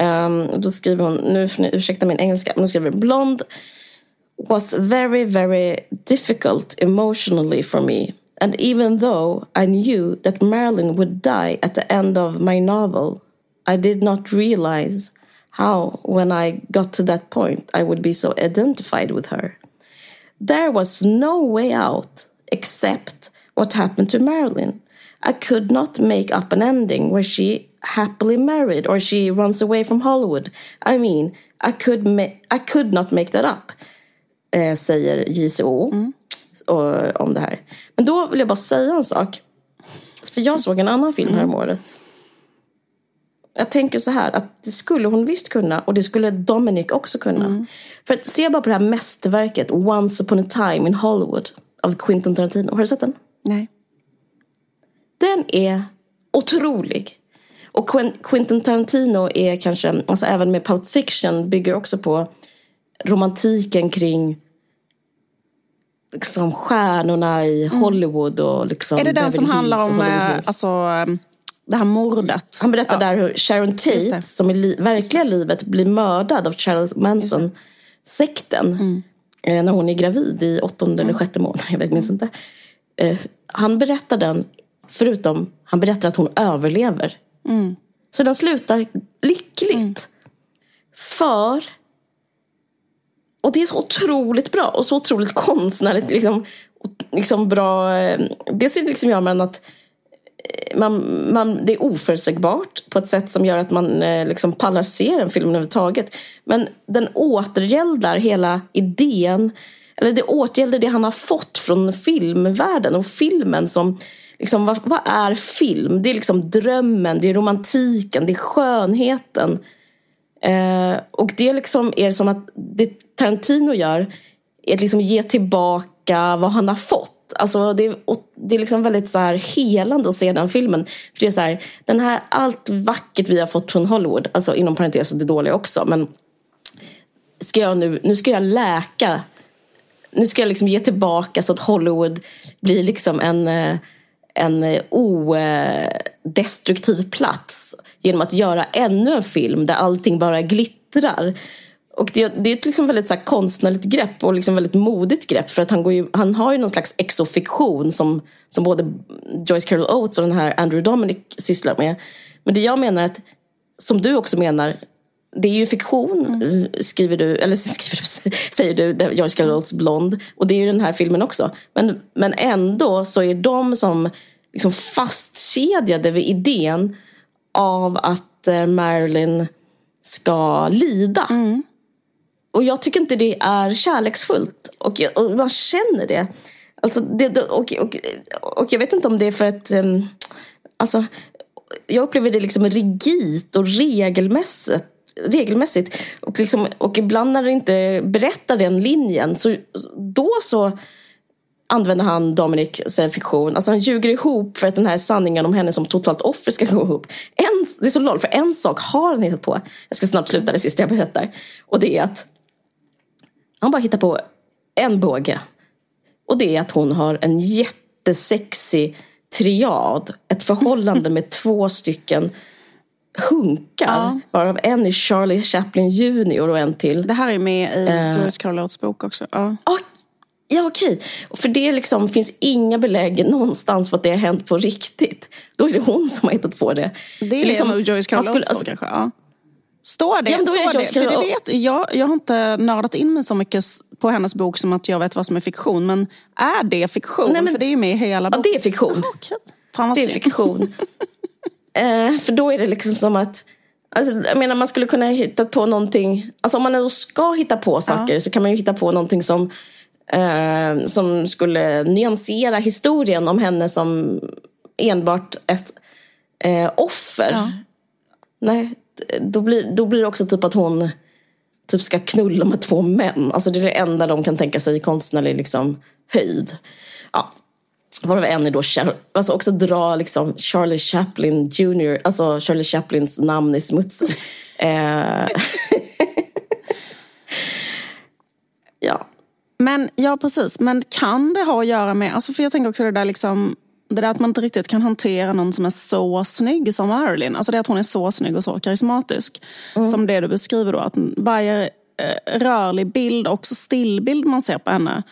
[SPEAKER 2] Um, då skriver hon, nu får ni ursäkta min engelska, men hon skriver Blond was very, very difficult emotionally for me. And even though I knew that Marilyn would die at the end of my novel, I did not realize how, when I got to that point, I would be so identified with her. There was no way out except what happened to Marilyn. I could not make up an ending where she happily married or she runs away from Hollywood. I mean, I could, I could not make that up, eh, säger JCO. Mm. Och, om det här. Men då vill jag bara säga en sak. För jag såg en annan film mm. året. Jag tänker så här att det skulle hon visst kunna och det skulle Dominic också kunna. Mm. För att se bara på det här mästerverket Once upon a time in Hollywood av Quentin Tarantino. Har du sett den?
[SPEAKER 3] Nej.
[SPEAKER 2] Den är otrolig. Och Quentin Tarantino är kanske, alltså även med Pulp Fiction, bygger också på romantiken kring liksom stjärnorna i mm. Hollywood. Och liksom
[SPEAKER 3] är det den som handlar om eh, alltså, ehm, det här mordet?
[SPEAKER 2] Han berättar ja. där hur Sharon Tate, som i li verkliga livet blir mördad av Charles Manson-sekten. Mm. Eh, när hon är gravid i åttonde mm. eller sjätte månaden, jag minns inte. Eh, han berättar den, förutom han berättar att hon överlever.
[SPEAKER 3] Mm.
[SPEAKER 2] Så den slutar lyckligt. Mm. För och det är så otroligt bra och så otroligt konstnärligt. Liksom, liksom bra. Eh, dels är det liksom gör man att eh, man, man, det är oförutsägbart på ett sätt som gör att man eh, liksom pallar se den filmen överhuvudtaget. Men den återgäldar hela idén, eller det återgäldar det han har fått från filmvärlden och filmen som Liksom, vad, vad, är film? Det är liksom drömmen, det är romantiken, det är skönheten. Eh, och det liksom är som att det Tarantino gör är att liksom ge tillbaka vad han har fått. Alltså det, det är liksom väldigt så här helande att se den filmen. För det är så här, den här, allt vackert vi har fått från Hollywood, alltså inom parentes det dåliga också, men ska jag nu, nu ska jag läka, nu ska jag liksom ge tillbaka så att Hollywood blir liksom en, eh, en odestruktiv plats genom att göra ännu en film där allting bara glittrar. Och det, det är ett liksom väldigt så här konstnärligt grepp och liksom väldigt modigt grepp för att han, går ju, han har ju någon slags exofiktion som, som både Joyce Carol Oates och den här Andrew Dominic sysslar med. Men det jag menar att, som du också menar, det är ju fiktion, mm. skriver du, eller skriver du, säger du, Joyce Carol Oates Blond. Och det är ju den här filmen också. Men, men ändå så är de som liksom fastkedjade vid idén av att eh, Marilyn ska lida.
[SPEAKER 3] Mm.
[SPEAKER 2] Och jag tycker inte det är kärleksfullt. Och, jag, och man känner det. Alltså det och, och, och jag vet inte om det är för att... Um, alltså, jag upplever det liksom rigidt och regelmässigt. regelmässigt. Och, liksom, och ibland när det inte berättar den linjen, så då så använder han Dominic fiktion. Alltså han ljuger ihop för att den här sanningen om henne som totalt offer ska gå ihop. En, det är så loll, för en sak har han hittat på. Jag ska snart sluta det sista jag berättar. Och det är att han bara hittar på en båge. Och det är att hon har en jättesexig triad. Ett förhållande med två stycken hunkar. Ja. Varav en är Charlie Chaplin Jr och en till.
[SPEAKER 3] Det här är med i uh, Joyce Carol Oates bok också. Ja.
[SPEAKER 2] Oh, ja, okej. För det liksom, finns inga belägg någonstans på att det har hänt på riktigt. Då är det hon som har hittat på det.
[SPEAKER 3] Det är liksom, nog Joyce Carol Oates alltså, kanske. Ja. Står det? Ja, står det, det? För det vet, jag, jag har inte nördat in mig så mycket på hennes bok som att jag vet vad som är fiktion. Men är det fiktion? Nej, men, för det är ju med i hela boken.
[SPEAKER 2] Ja, det är fiktion.
[SPEAKER 3] Ah, okay.
[SPEAKER 2] det är fiktion. eh, för då är det liksom som att Alltså, jag menar man skulle kunna hitta på någonting, alltså om man ändå ska hitta på saker ja. så kan man ju hitta på någonting som, eh, som skulle nyansera historien om henne som enbart ett eh, offer. Ja. Nej, då blir, då blir det också typ att hon typ ska knulla med två män. Alltså det är det enda de kan tänka sig i konstnärlig liksom, höjd. Ja. Varav en är då, alltså också dra liksom Charlie Chaplin Jr, alltså Charlie Chaplins namn i smutsen. eh. ja.
[SPEAKER 3] Men, ja precis, men kan det ha att göra med, alltså för jag tänker också det där liksom det där att man inte riktigt kan hantera någon som är så snygg som Marilyn. Alltså det att hon är så snygg och så karismatisk. Mm. Som det du beskriver då. Att varje eh, rörlig bild, också stillbild man ser på henne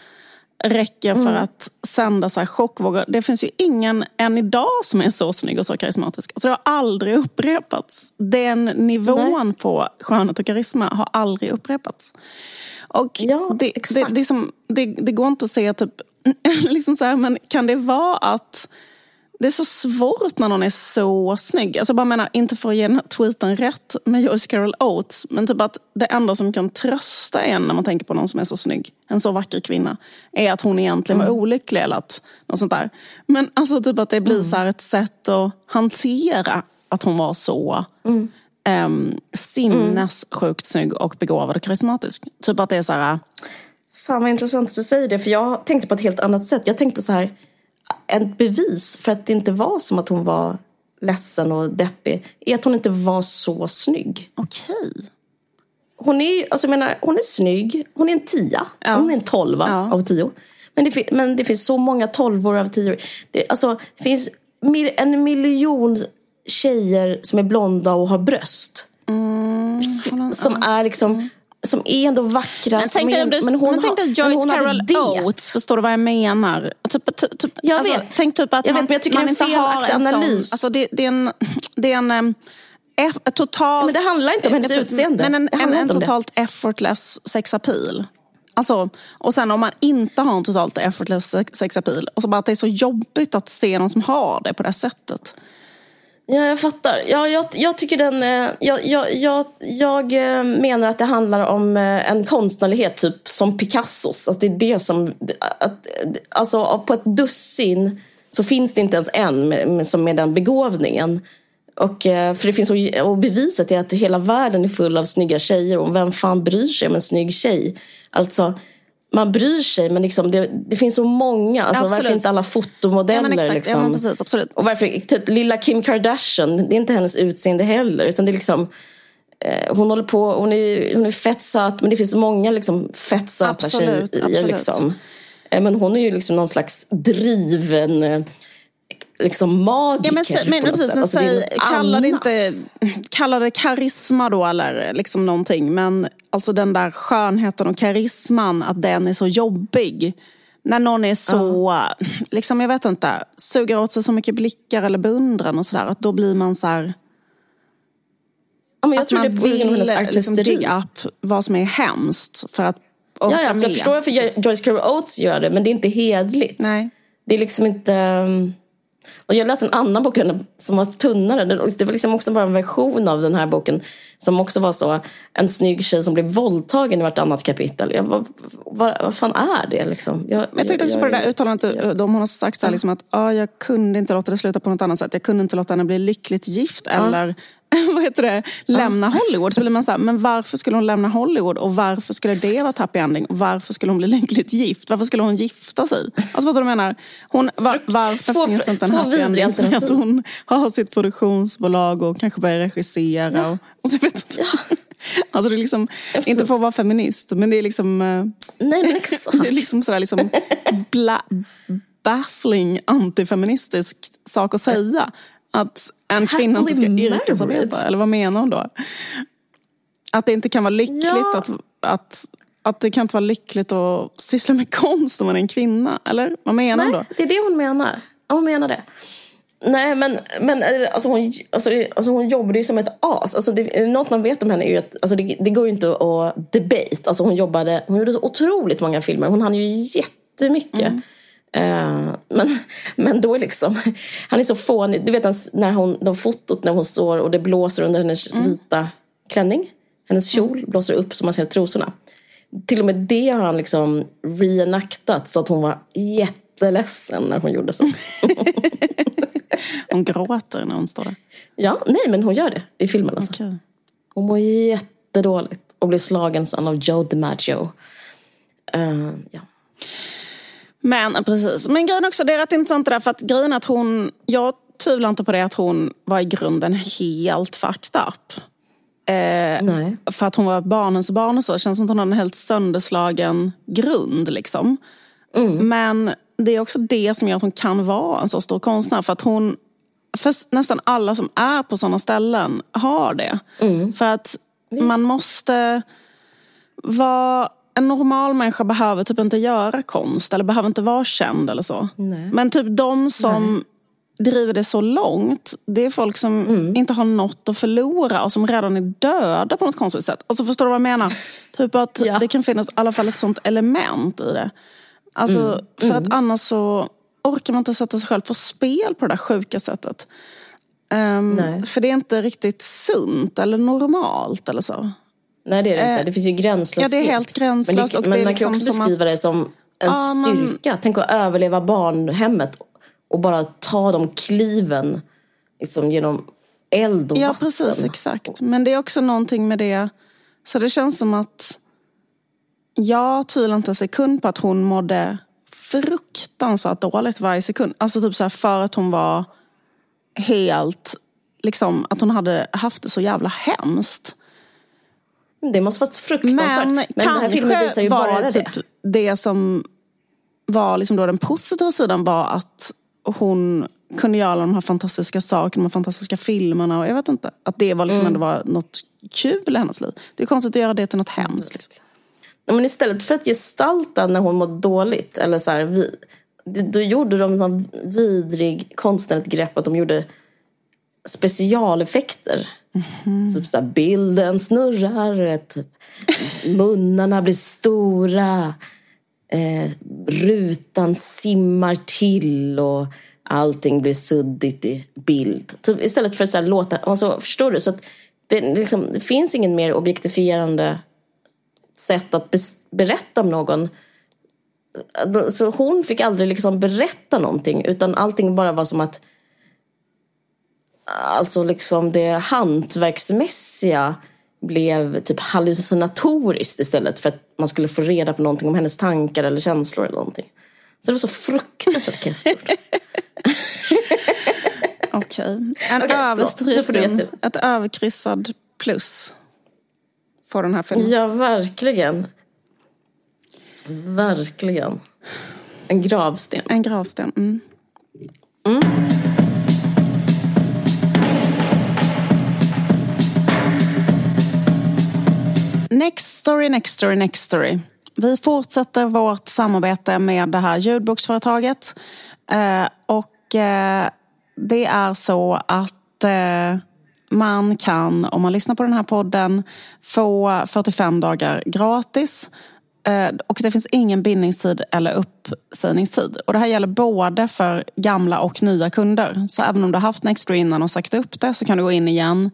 [SPEAKER 3] räcker för mm. att sända så här chockvågor. Det finns ju ingen än idag som är så snygg och så karismatisk. Alltså det har aldrig upprepats. Den nivån Nej. på skönhet och karisma har aldrig upprepats. Och ja, det, det, det, som, det, det går inte att se typ liksom så här, men kan det vara att det är så svårt när någon är så snygg. Alltså bara menar, inte för att ge den tweeten rätt med Joyce Carol Oates, men typ att det enda som kan trösta en när man tänker på någon som är så snygg, en så vacker kvinna, är att hon egentligen var mm. olycklig eller att, något sånt där. Men alltså typ att det blir mm. så ett sätt att hantera att hon var så mm. Um, sinnessjukt snygg och begåvad och karismatisk. Typ att det är så här
[SPEAKER 2] Fan vad intressant att du säger det, för jag tänkte på ett helt annat sätt. Jag tänkte så här, ett bevis för att det inte var som att hon var ledsen och deppig är att hon inte var så snygg.
[SPEAKER 3] Okej.
[SPEAKER 2] Hon är, alltså jag menar, hon är snygg, hon är en tia, ja. hon är en tolva ja. av tio. Men det, men det finns så många tolvor av tio. Det, alltså, det finns en miljon tjejer som är blonda och har bröst.
[SPEAKER 3] Mm,
[SPEAKER 2] som är liksom mm som är ändå vackra.
[SPEAKER 3] Men tänk dig men hon, men tänk dig Joyce Carol Oates, förstår du vad jag menar? Typ, typ,
[SPEAKER 2] jag alltså, vet,
[SPEAKER 3] tänk typ att
[SPEAKER 2] jag man, vet, men jag tycker man det är en felaktig analys.
[SPEAKER 3] Sån, alltså det, det, är en, det är en um, totalt...
[SPEAKER 2] Men det handlar inte om hennes utseende.
[SPEAKER 3] Men en, en, en totalt det. effortless sexapil. Alltså, och sen om man inte har en totalt effortless sexapil och så bara att det är så jobbigt att se någon som har det på det sättet.
[SPEAKER 2] Ja, jag fattar. Ja, jag, jag tycker den... Eh, jag, jag, jag, jag eh, menar att det handlar om eh, en konstnärlighet typ som Picassos. Att det är det som... Att, alltså på ett dussin så finns det inte ens en med, med, som med den begåvningen. Och, eh, för det finns, och beviset är att hela världen är full av snygga tjejer och vem fan bryr sig om en snygg tjej? Alltså man bryr sig men liksom det, det finns så många. Alltså, varför inte alla fotomodeller? Ja, liksom?
[SPEAKER 3] ja, precis, absolut.
[SPEAKER 2] Och varför typ lilla Kim Kardashian, det är inte hennes utseende heller. Utan det är liksom, eh, hon håller på, hon är, hon är fett söt men det finns många liksom, fett söta absolut, tjejer. Absolut. Liksom. Eh, men hon är ju liksom någon slags driven eh, liksom magiker. Ja,
[SPEAKER 3] men, men, precis, men alltså, säg, kalla, det inte, kalla det karisma då eller liksom någonting. Men alltså den där skönheten och karisman, att den är så jobbig. När någon är så, uh. liksom jag vet inte, suger åt sig så mycket blickar eller beundran och sådär. Att då blir man så här,
[SPEAKER 2] Ja, jag att tror man det vill
[SPEAKER 3] liksom upp vad som är hemskt för att
[SPEAKER 2] orka ja, ja, alltså, Jag förstår varför Joyce Carol Oates gör det, men det är inte hedligt.
[SPEAKER 3] Nej.
[SPEAKER 2] Det är liksom inte... Um, och jag läste en annan bok som var tunnare. Det var liksom också bara en version av den här boken. Som också var så, en snygg tjej som blev våldtagen i vartannat kapitel. Jag, vad, vad, vad fan är det liksom?
[SPEAKER 3] Jag, jag tyckte också jag, på det där uttalandet, jag, de hon har sagt så här, liksom att ah, jag kunde inte låta det sluta på något annat sätt. Jag kunde inte låta henne bli lyckligt gift eller vad heter det, lämna Hollywood. Så blir man så här, men varför skulle hon lämna Hollywood? Och varför skulle det vara ett happy ending? Och varför skulle hon bli lyckligt gift? Varför skulle hon gifta sig? Alltså vad du menar? Hon, var, varför två, finns det inte en happy ending som att hon har sitt produktionsbolag och kanske börjar regissera? Ja. Och, och så vet inte. Ja. Alltså det är liksom, inte för att vara feminist, men det är liksom... Eh,
[SPEAKER 2] Nej men exakt.
[SPEAKER 3] det är liksom sådär liksom bla, baffling antifeministisk sak att säga. Att en kvinna inte ska yrkesarbeta? Eller vad menar hon då? Att det inte kan vara lyckligt ja. att, att, att det kan inte vara lyckligt att syssla med konst om man är en kvinna? Eller vad menar
[SPEAKER 2] Nej,
[SPEAKER 3] hon då?
[SPEAKER 2] det är det hon menar. Hon menar det. Nej, men, men alltså hon, alltså, alltså hon jobbade ju som ett as. Alltså det, något man vet om henne är ju att alltså det, det går ju inte att debate. Alltså hon, jobbade, hon gjorde så otroligt många filmer. Hon hann ju jättemycket. Mm. Uh, men, men då liksom, han är så fånig. Du vet när hon, de fotot när hon står och det blåser under hennes mm. vita klänning. Hennes kjol mm. blåser upp så man ser trosorna. Till och med det har han liksom reenaktat så att hon var jätteledsen när hon gjorde så.
[SPEAKER 3] hon gråter när hon står där?
[SPEAKER 2] Ja, nej men hon gör det i filmen alltså. Okay. Hon mår jättedåligt och blir slagen sen av Joe DiMaggio. Uh, ja.
[SPEAKER 3] Men precis, men grejen också, det är rätt intressant det där för att grejen att hon, jag tvivlar inte på det att hon var i grunden helt fucked up. Eh, för att hon var barnens barn och så. Det känns som att hon har en helt sönderslagen grund. Liksom. Mm. Men det är också det som gör att hon kan vara en så stor konstnär. För att hon, för nästan alla som är på sådana ställen har det. Mm. För att Visst. man måste vara en normal människa behöver typ inte göra konst eller behöver inte vara känd eller så. Nej. Men typ de som Nej driver det så långt, det är folk som mm. inte har något att förlora och som redan är döda på något konstigt sätt. Alltså förstår du vad jag menar? typ att ja. det kan finnas i alla fall ett sånt element i det. Alltså, mm. För att mm. annars så orkar man inte sätta sig själv på spel på det där sjuka sättet. Um, för det är inte riktigt sunt eller normalt eller så.
[SPEAKER 2] Nej det är det inte. Det finns ju gränslöshet.
[SPEAKER 3] Ja det är helt gränslöst.
[SPEAKER 2] Men, det, men man liksom kan också beskriva att, det som en ja, styrka. Man, Tänk att överleva barnhemmet och bara ta de kliven liksom, genom eld och
[SPEAKER 3] ja,
[SPEAKER 2] vatten.
[SPEAKER 3] Ja, precis. Exakt. Men det är också någonting med det. Så det känns som att jag tvivlar inte en sekund på att hon mådde fruktansvärt dåligt varje sekund. Alltså typ så här för att hon var helt, liksom att hon hade haft det så jävla hemskt.
[SPEAKER 2] Det måste vara fruktansvärt.
[SPEAKER 3] Men, Men kanske den här filmen visar ju bara det. Typ det som var liksom då den positiva sidan var att hon kunde göra de här fantastiska sakerna, de här fantastiska filmerna. Och jag vet inte, att det var liksom mm. ändå var något kul i hennes liv. Det är konstigt att göra det till något hemskt. Liksom.
[SPEAKER 2] Men istället för att gestalta när hon mådde dåligt, eller så här, vi, då gjorde de en vidrig konstnärligt grepp att de gjorde specialeffekter. Mm. Typ så här, bilden snurrar, typ, munnarna blir stora eh, rutan simmar till och allting blir suddigt i bild. Så istället för att så här, låta, alltså, förstår du? Så att det, liksom, det finns ingen mer objektifierande sätt att berätta om någon. Så hon fick aldrig liksom berätta någonting utan allting bara var som att Alltså liksom det hantverksmässiga blev typ hallucinatoriskt istället för att man skulle få reda på någonting om hennes tankar eller känslor eller någonting. Så det var så fruktansvärt kräftord.
[SPEAKER 3] Okej. En okay, överstruken, ett överkryssad plus får den här filmen.
[SPEAKER 2] Ja, verkligen. Verkligen. En gravsten.
[SPEAKER 3] En gravsten, mm. Mm. Next story, next story, next story. Vi fortsätter vårt samarbete med det här ljudboksföretaget. Eh, och eh, det är så att eh, man kan, om man lyssnar på den här podden, få 45 dagar gratis. Eh, och det finns ingen bindningstid eller uppsägningstid. Och det här gäller både för gamla och nya kunder. Så även om du har haft Nextory innan och sagt upp det så kan du gå in igen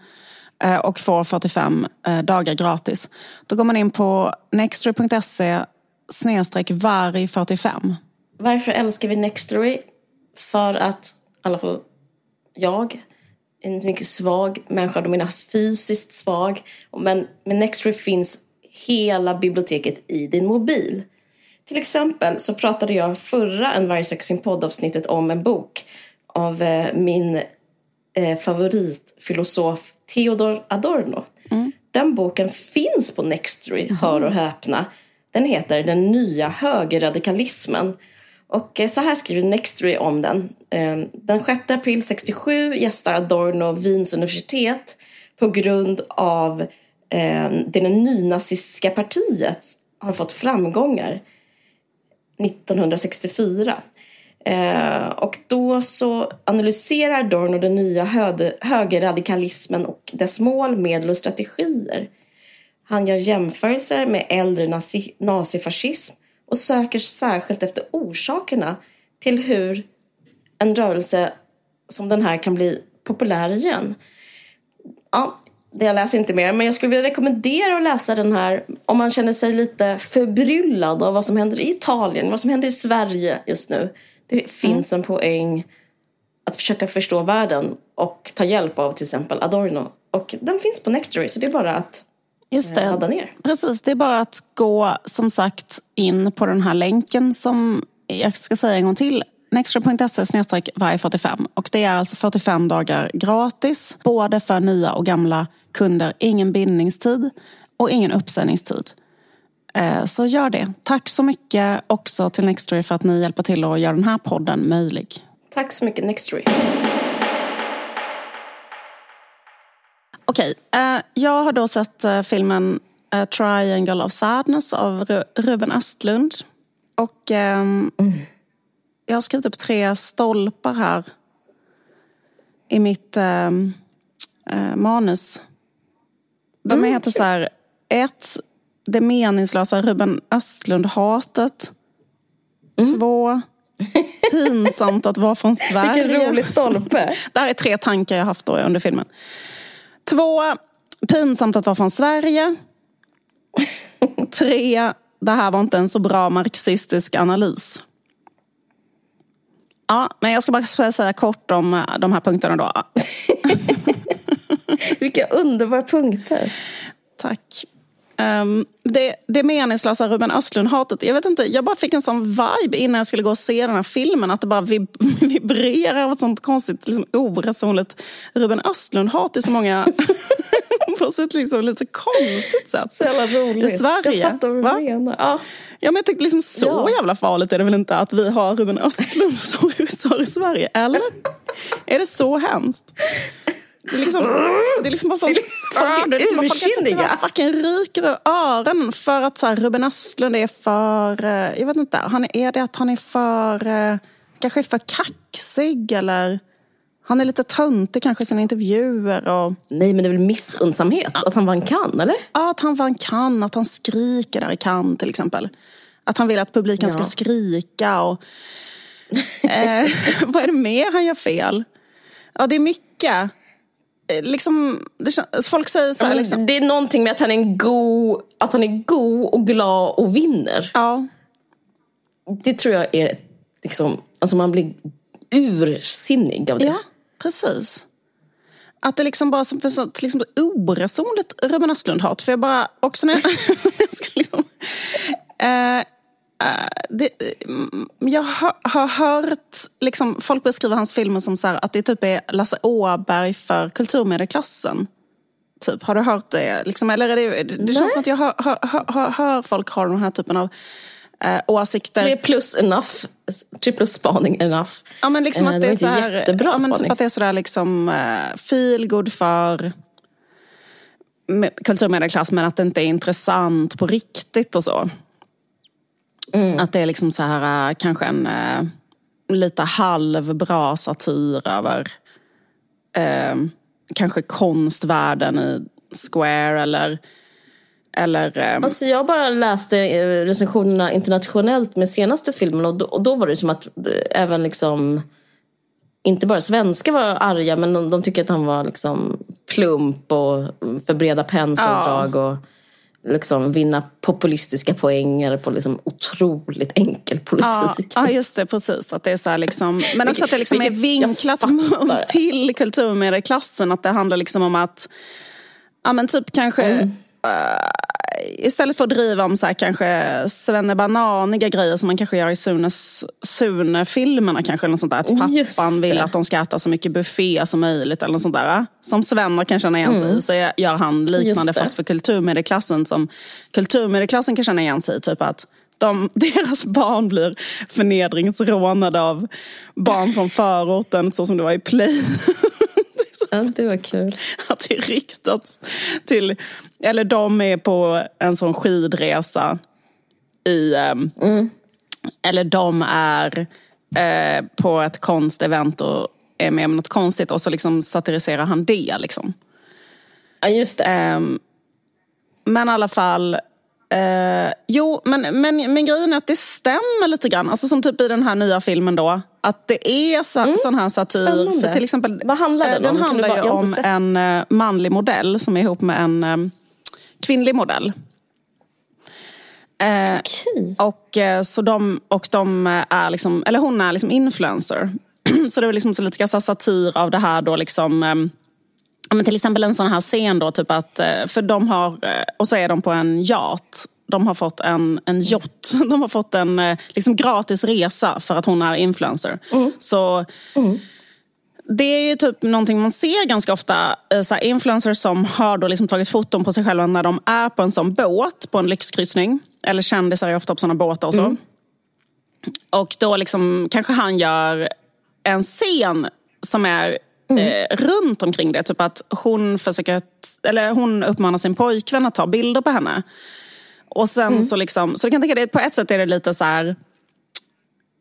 [SPEAKER 3] Eh, och får 45 eh, dagar gratis. Då går man in på nextory.se snedstreck varg45.
[SPEAKER 2] Varför älskar vi Nextory? För att, i alla fall jag, en mycket svag människa, de menar fysiskt svag. Men med Nextory finns hela biblioteket i din mobil. Till exempel så pratade jag förra En varg söker sin poddavsnittet om en bok av eh, min favoritfilosof Theodor Adorno. Mm. Den boken finns på Nextory, mm. hör och häpna. Den heter Den nya högerradikalismen. Och så här skriver Nextory om den. Den 6 april 67 gästar Adorno Wiens universitet på grund av det nynazistiska partiet har fått framgångar 1964. Eh, och då så analyserar Dorno den nya högerradikalismen och dess mål, medel och strategier. Han gör jämförelser med äldre nazi nazifascism och söker särskilt efter orsakerna till hur en rörelse som den här kan bli populär igen. Ja, jag läser inte mer, men jag skulle vilja rekommendera att läsa den här om man känner sig lite förbryllad av vad som händer i Italien, vad som händer i Sverige just nu. Det finns mm. en poäng att försöka förstå världen och ta hjälp av till exempel Adorno. Och den finns på Nextory, så det är bara att Just det. Eh, ladda ner.
[SPEAKER 3] Precis, det är bara att gå som sagt in på den här länken som jag ska säga en gång till Nextra.se varje 45 och det är alltså 45 dagar gratis både för nya och gamla kunder. Ingen bindningstid och ingen uppsägningstid. Eh, så gör det. Tack så mycket också till Nextory för att ni hjälper till att göra den här podden möjlig.
[SPEAKER 2] Tack så mycket Nextory.
[SPEAKER 3] Okej, eh, jag har då sett eh, filmen Triangle of Sadness av Ruben Östlund. Och mm jag har skrivit upp tre stolpar här i mitt eh, eh, manus. De mm, heter så här, ett, det meningslösa Ruben Östlund-hatet. Mm. Två, pinsamt att vara från Sverige.
[SPEAKER 2] Vilken rolig stolpe.
[SPEAKER 3] det här är tre tankar jag haft då under filmen. Två, pinsamt att vara från Sverige. Tre, det här var inte en så bra marxistisk analys. Ja, men jag ska bara säga kort om eh, de här punkterna då.
[SPEAKER 2] Vilka underbara punkter.
[SPEAKER 3] Tack. Um, det, det meningslösa Ruben Östlund-hatet. Jag vet inte, jag bara fick en sån vibe innan jag skulle gå och se den här filmen. Att det bara vib vibrerar av ett sånt konstigt, liksom, oresonligt Ruben Östlund-hat i så många... på ett liksom, lite konstigt sätt.
[SPEAKER 2] Så jävla roligt.
[SPEAKER 3] I Sverige.
[SPEAKER 2] Jag fattar vad du menar. Ja.
[SPEAKER 3] Ja, men jag tänkte liksom så ja. jävla farligt är det väl inte att vi har Ruben Östlund som regissör i Sverige? Eller? Är det så hemskt? Det är liksom, det är liksom bara sånt...
[SPEAKER 2] Folk, det är liksom ursinniga.
[SPEAKER 3] Folk fucking ryker ur öronen för att så här, Ruben Östlund är för... Eh, jag vet inte. Han, är det att han är för... Eh, kanske för kaxig eller... Han är lite töntig kanske i sina intervjuer. Och...
[SPEAKER 2] Nej, men det är väl missundsamhet? Ja. Att han vann kan, eller?
[SPEAKER 3] Ja, att han vann kan. Att han skriker där i kan till exempel. Att han vill att publiken ja. ska skrika. Och, eh, vad är det mer han gör fel? Ja, det är mycket. Liksom, det, folk säger så här, liksom.
[SPEAKER 2] Det är någonting med att han är god, att han är god och glad och vinner.
[SPEAKER 3] Ja.
[SPEAKER 2] Det tror jag är liksom, alltså man blir ursinnig av det.
[SPEAKER 3] Ja, precis. Att det liksom bara för sånt liksom oresonligt Ruben Östlund-hat. För jag bara, också när jag, jag ska liksom, Eh, det, mm, jag har, har hört liksom, folk beskriva hans filmer som så här, att det typ är Lasse Åberg för kulturmedelklassen. Typ, har du hört det? Liksom, eller är det, det känns som att jag hör, hör, hör, hör folk ha den här typen av eh, åsikter.
[SPEAKER 2] Tre plus enough. Tre plus spaning enough.
[SPEAKER 3] Ja, men liksom att eh, det, är så här, jättebra ja, men typ att det är sådär liksom uh, feel good för kulturmedelklass men att det inte är intressant på riktigt och så. Mm. Att det är liksom så här äh, kanske en äh, lite halvbra satir över äh, kanske konstvärlden i Square eller eller,
[SPEAKER 2] ähm... alltså jag bara läste recensionerna internationellt med senaste filmen och då, och då var det som att även liksom inte bara svenskar var arga men de, de tycker att han var liksom plump och för breda penseldrag. Ja. Och, liksom vinna populistiska poänger på liksom otroligt enkel politik.
[SPEAKER 3] Ja, ja just det, precis. Att det är så liksom, men också att det liksom är vinklat till kulturmedelklassen. Att det handlar liksom om att, ja men typ kanske mm. Uh, istället för att driva om så här, kanske svennebananiga grejer som man kanske gör i Sunes, Sune-filmerna kanske. Eller något sånt där. Att pappan vill att de ska äta så mycket buffé som möjligt. Eller något sånt där. Som Svenner kan känna igen sig mm. i. Så gör han liknande fast för kulturmedelklassen. Som kulturmedelklassen kan känna igen sig i. Typ att de, deras barn blir förnedringsrånade av barn från förorten så som det var i Play.
[SPEAKER 2] Ja, det var kul.
[SPEAKER 3] Att det riktats till, eller de är på en sån skidresa i, um, mm. eller de är uh, på ett konstevent och är med om något konstigt och så liksom satiriserar han det. Liksom.
[SPEAKER 2] Ja, just det. Um,
[SPEAKER 3] men i alla fall, uh, jo, men, men, men grejen är att det stämmer lite grann. Alltså som typ i den här nya filmen då. Att det är så, mm. sån här satir.
[SPEAKER 2] För till exempel, Vad handlar den,
[SPEAKER 3] den om? Den handlar ju om en uh, manlig modell som är ihop med en um, kvinnlig modell.
[SPEAKER 2] Eh, okay.
[SPEAKER 3] och, så de, och de är liksom, eller hon är liksom influencer. så det är liksom så lite satir av det här då liksom eh, men till exempel en sån här scen då, typ att, eh, för de har, eh, och så är de på en yacht. De har fått en, en yacht. De har fått en liksom gratis resa för att hon är influencer. Mm. Så mm. Det är ju typ någonting man ser ganska ofta. Så influencers som har då liksom tagit foton på sig själva när de är på en sån båt på en lyxkryssning. Eller kändisar är ofta på såna båtar och så. Mm. Och då liksom, kanske han gör en scen som är mm. eh, runt omkring det. Typ att hon, försöker, eller hon uppmanar sin pojkvän att ta bilder på henne. Och sen mm. så liksom, så du kan tänka dig, på ett sätt är det lite så här,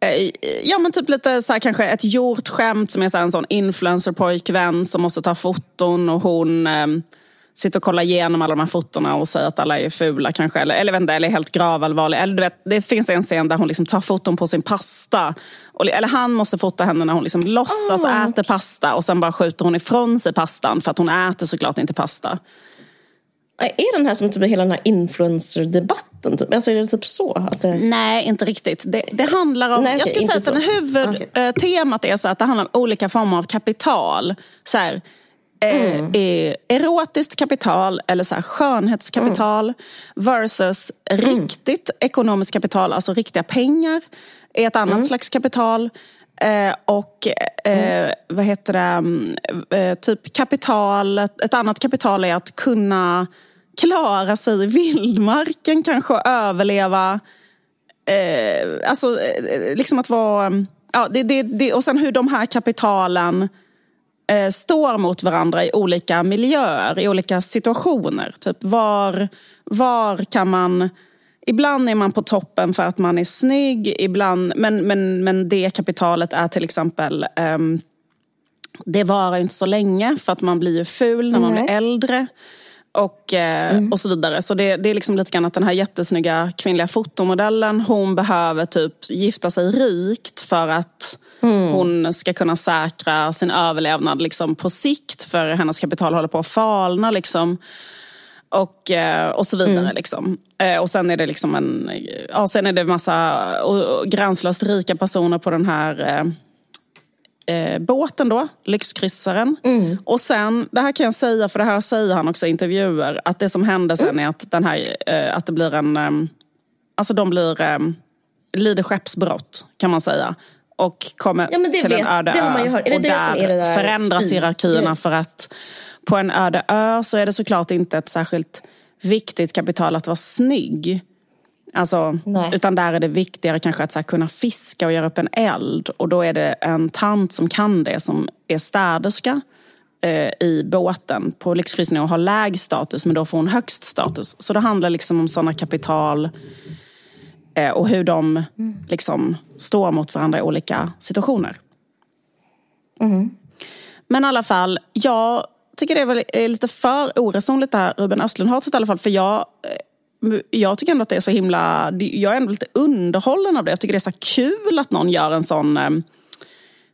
[SPEAKER 3] eh, Ja men typ lite så här, kanske ett gjort skämt som är så en sån influencer-pojkvän som måste ta foton och hon eh, sitter och kollar igenom alla de här fotona och säger att alla är fula kanske. Eller, eller, vänta, eller helt gravallvarliga. Eller, du vet, det finns en scen där hon liksom tar foton på sin pasta. Eller han måste fota henne när hon liksom låtsas oh, äter pasta och sen bara skjuter hon ifrån sig pastan för att hon äter såklart inte pasta.
[SPEAKER 2] Är den här som typ hela den här influencer-debatten? Typ? Alltså är det typ så? Att det...
[SPEAKER 3] Nej, inte riktigt. Det, det handlar om... Nej, okay, jag skulle säga att huvudtemat okay. är så att det handlar om olika former av kapital. Så här, Mm. Eh, erotiskt kapital eller så här skönhetskapital mm. versus mm. riktigt ekonomiskt kapital, alltså riktiga pengar, är ett annat mm. slags kapital. Eh, och eh, mm. vad heter det, mm, eh, typ kapital, ett, annat kapital är att kunna klara sig i vildmarken kanske och överleva. Eh, alltså eh, liksom att vara, ja, det, det, det, och sen hur de här kapitalen eh, står mot varandra i olika miljöer, i olika situationer. Typ var, var kan man... Ibland är man på toppen för att man är snygg, ibland, men, men, men det kapitalet är till exempel um, det varar inte så länge för att man blir ful när man mm. blir äldre. Och, eh, mm. och så vidare. Så det, det, är liksom lite grann att den här jättesnygga kvinnliga fotomodellen, hon behöver typ gifta sig rikt för att mm. hon ska kunna säkra sin överlevnad liksom på sikt. För hennes kapital håller på att falna. Liksom. Och, eh, och så vidare. Mm. Liksom. Eh, och sen är det liksom en, ja, sen är det massa gränslöst rika personer på den här eh, båten då, lyxkryssaren. Mm. Och sen, det här kan jag säga, för det här säger han också i intervjuer, att det som hände sen mm. är att, den här, eh, att det blir en... Eh, alltså de blir, eh, lider skeppsbrott, kan man säga. Och kommer
[SPEAKER 2] ja, till
[SPEAKER 3] vet, en öde
[SPEAKER 2] ö. och
[SPEAKER 3] där, förändras hierarkierna för att på en öde ö så är det såklart inte ett särskilt viktigt kapital att vara snygg. Alltså, utan där är det viktigare kanske att så kunna fiska och göra upp en eld. Och då är det en tant som kan det, som är städerska eh, i båten på lyxkryssning och har lägst status, men då får hon högst status. Så det handlar liksom om sådana kapital eh, och hur de mm. liksom står mot varandra i olika situationer. Mm. Men i alla fall, jag tycker det är, väl, är lite för oresonligt det här Ruben Östlund har i alla fall. För jag eh, jag tycker ändå att det är så himla... Jag är ändå lite underhållen av det. Jag tycker det är så kul att någon gör en sån eh,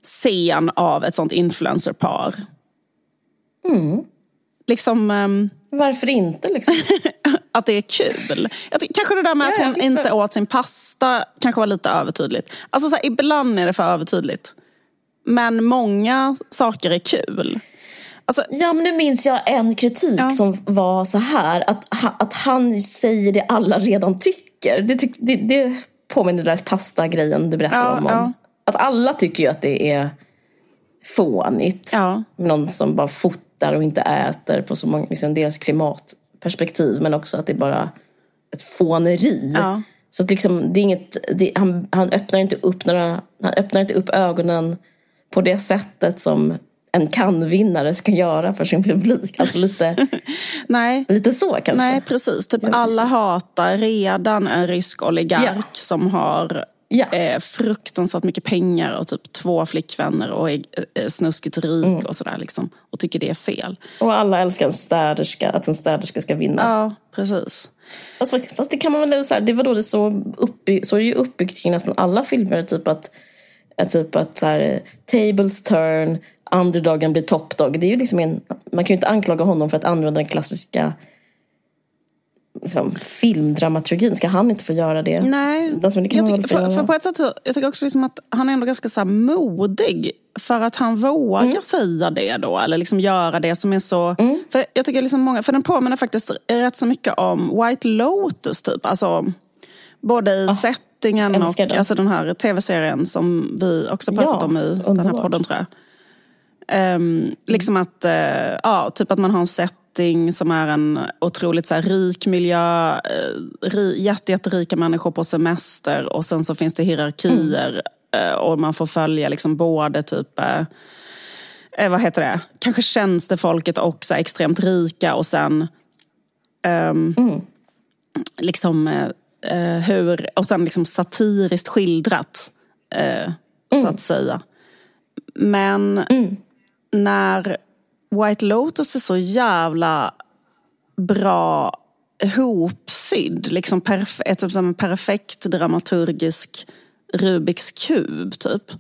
[SPEAKER 3] scen av ett sånt influencerpar.
[SPEAKER 2] Mm.
[SPEAKER 3] Liksom... Eh,
[SPEAKER 2] Varför inte liksom?
[SPEAKER 3] att det är kul. Tycker, kanske det där med ja, att hon inte åt sin pasta kanske var lite övertydligt. Alltså så här, ibland är det för övertydligt. Men många saker är kul.
[SPEAKER 2] Alltså, ja, men nu minns jag en kritik ja. som var så här. Att, att han säger det alla redan tycker. Det, tyck, det, det påminner den där pasta-grejen du berättade ja, om. Ja. Att alla tycker ju att det är fånigt.
[SPEAKER 3] Ja.
[SPEAKER 2] Någon som bara fotar och inte äter på så många, liksom deras klimatperspektiv. Men också att det är bara ett fåneri. Så att liksom, det är inget, det, han, han, öppnar inte upp några, han öppnar inte upp ögonen på det sättet som en kan-vinnare ska göra för sin publik. Alltså lite,
[SPEAKER 3] Nej.
[SPEAKER 2] lite så kanske.
[SPEAKER 3] Nej, precis. Typ alla hatar redan en rysk oligark
[SPEAKER 2] Ja.
[SPEAKER 3] som har
[SPEAKER 2] Ja.
[SPEAKER 3] eh, fruktansvärt mycket pengar och typ två flickvänner och är eh, snuskigt rik
[SPEAKER 2] Mm.
[SPEAKER 3] och sådär. Liksom, och tycker det är fel.
[SPEAKER 2] Och alla älskar en städerska, att en städerska ska vinna.
[SPEAKER 3] Ja, precis.
[SPEAKER 2] Fast, fast det kan man väl säga, det var då det så uppby- så är det ju uppbyggt kring nästan alla filmer. Typ att, typ att så här, tables turn, underdogen blir topdog. Det är ju liksom en, man kan ju inte anklaga honom för att använda den klassiska liksom, filmdramaturgin. Ska han inte få göra det?
[SPEAKER 3] Nej,
[SPEAKER 2] Alltså, det kan
[SPEAKER 3] jag, tycker, för, för på ett sätt så, jag tycker också liksom att han är ändå ganska så modig. För att han vågar
[SPEAKER 2] Mm.
[SPEAKER 3] säga det då, eller liksom göra det som är så...
[SPEAKER 2] Mm.
[SPEAKER 3] För jag tycker liksom många, för den påminner faktiskt rätt så mycket om White Lotus typ. Alltså, både i settingen och
[SPEAKER 2] Ah, älskar den.
[SPEAKER 3] alltså den här tv-serien som vi också pratat
[SPEAKER 2] Ja,
[SPEAKER 3] om i
[SPEAKER 2] så
[SPEAKER 3] den här
[SPEAKER 2] underbart.
[SPEAKER 3] podden tror jag. Ehm, liksom att, eh, ja, typ att man har en setting som är en otroligt så här, rik miljö, uh, ri, jätte, jätterika människor på semester och sen så finns det hierarkier eh, och man får följa liksom både typ eh, vad heter det, kanske tjänstefolket och så här, extremt rika och sen ehm, liksom eh, hur, och sen liksom satiriskt skildrat eh, så att säga. Men när White Lotus är så jävla bra hopsydd, liksom perf- ett, typ en perfekt dramaturgisk Rubiks kub typ.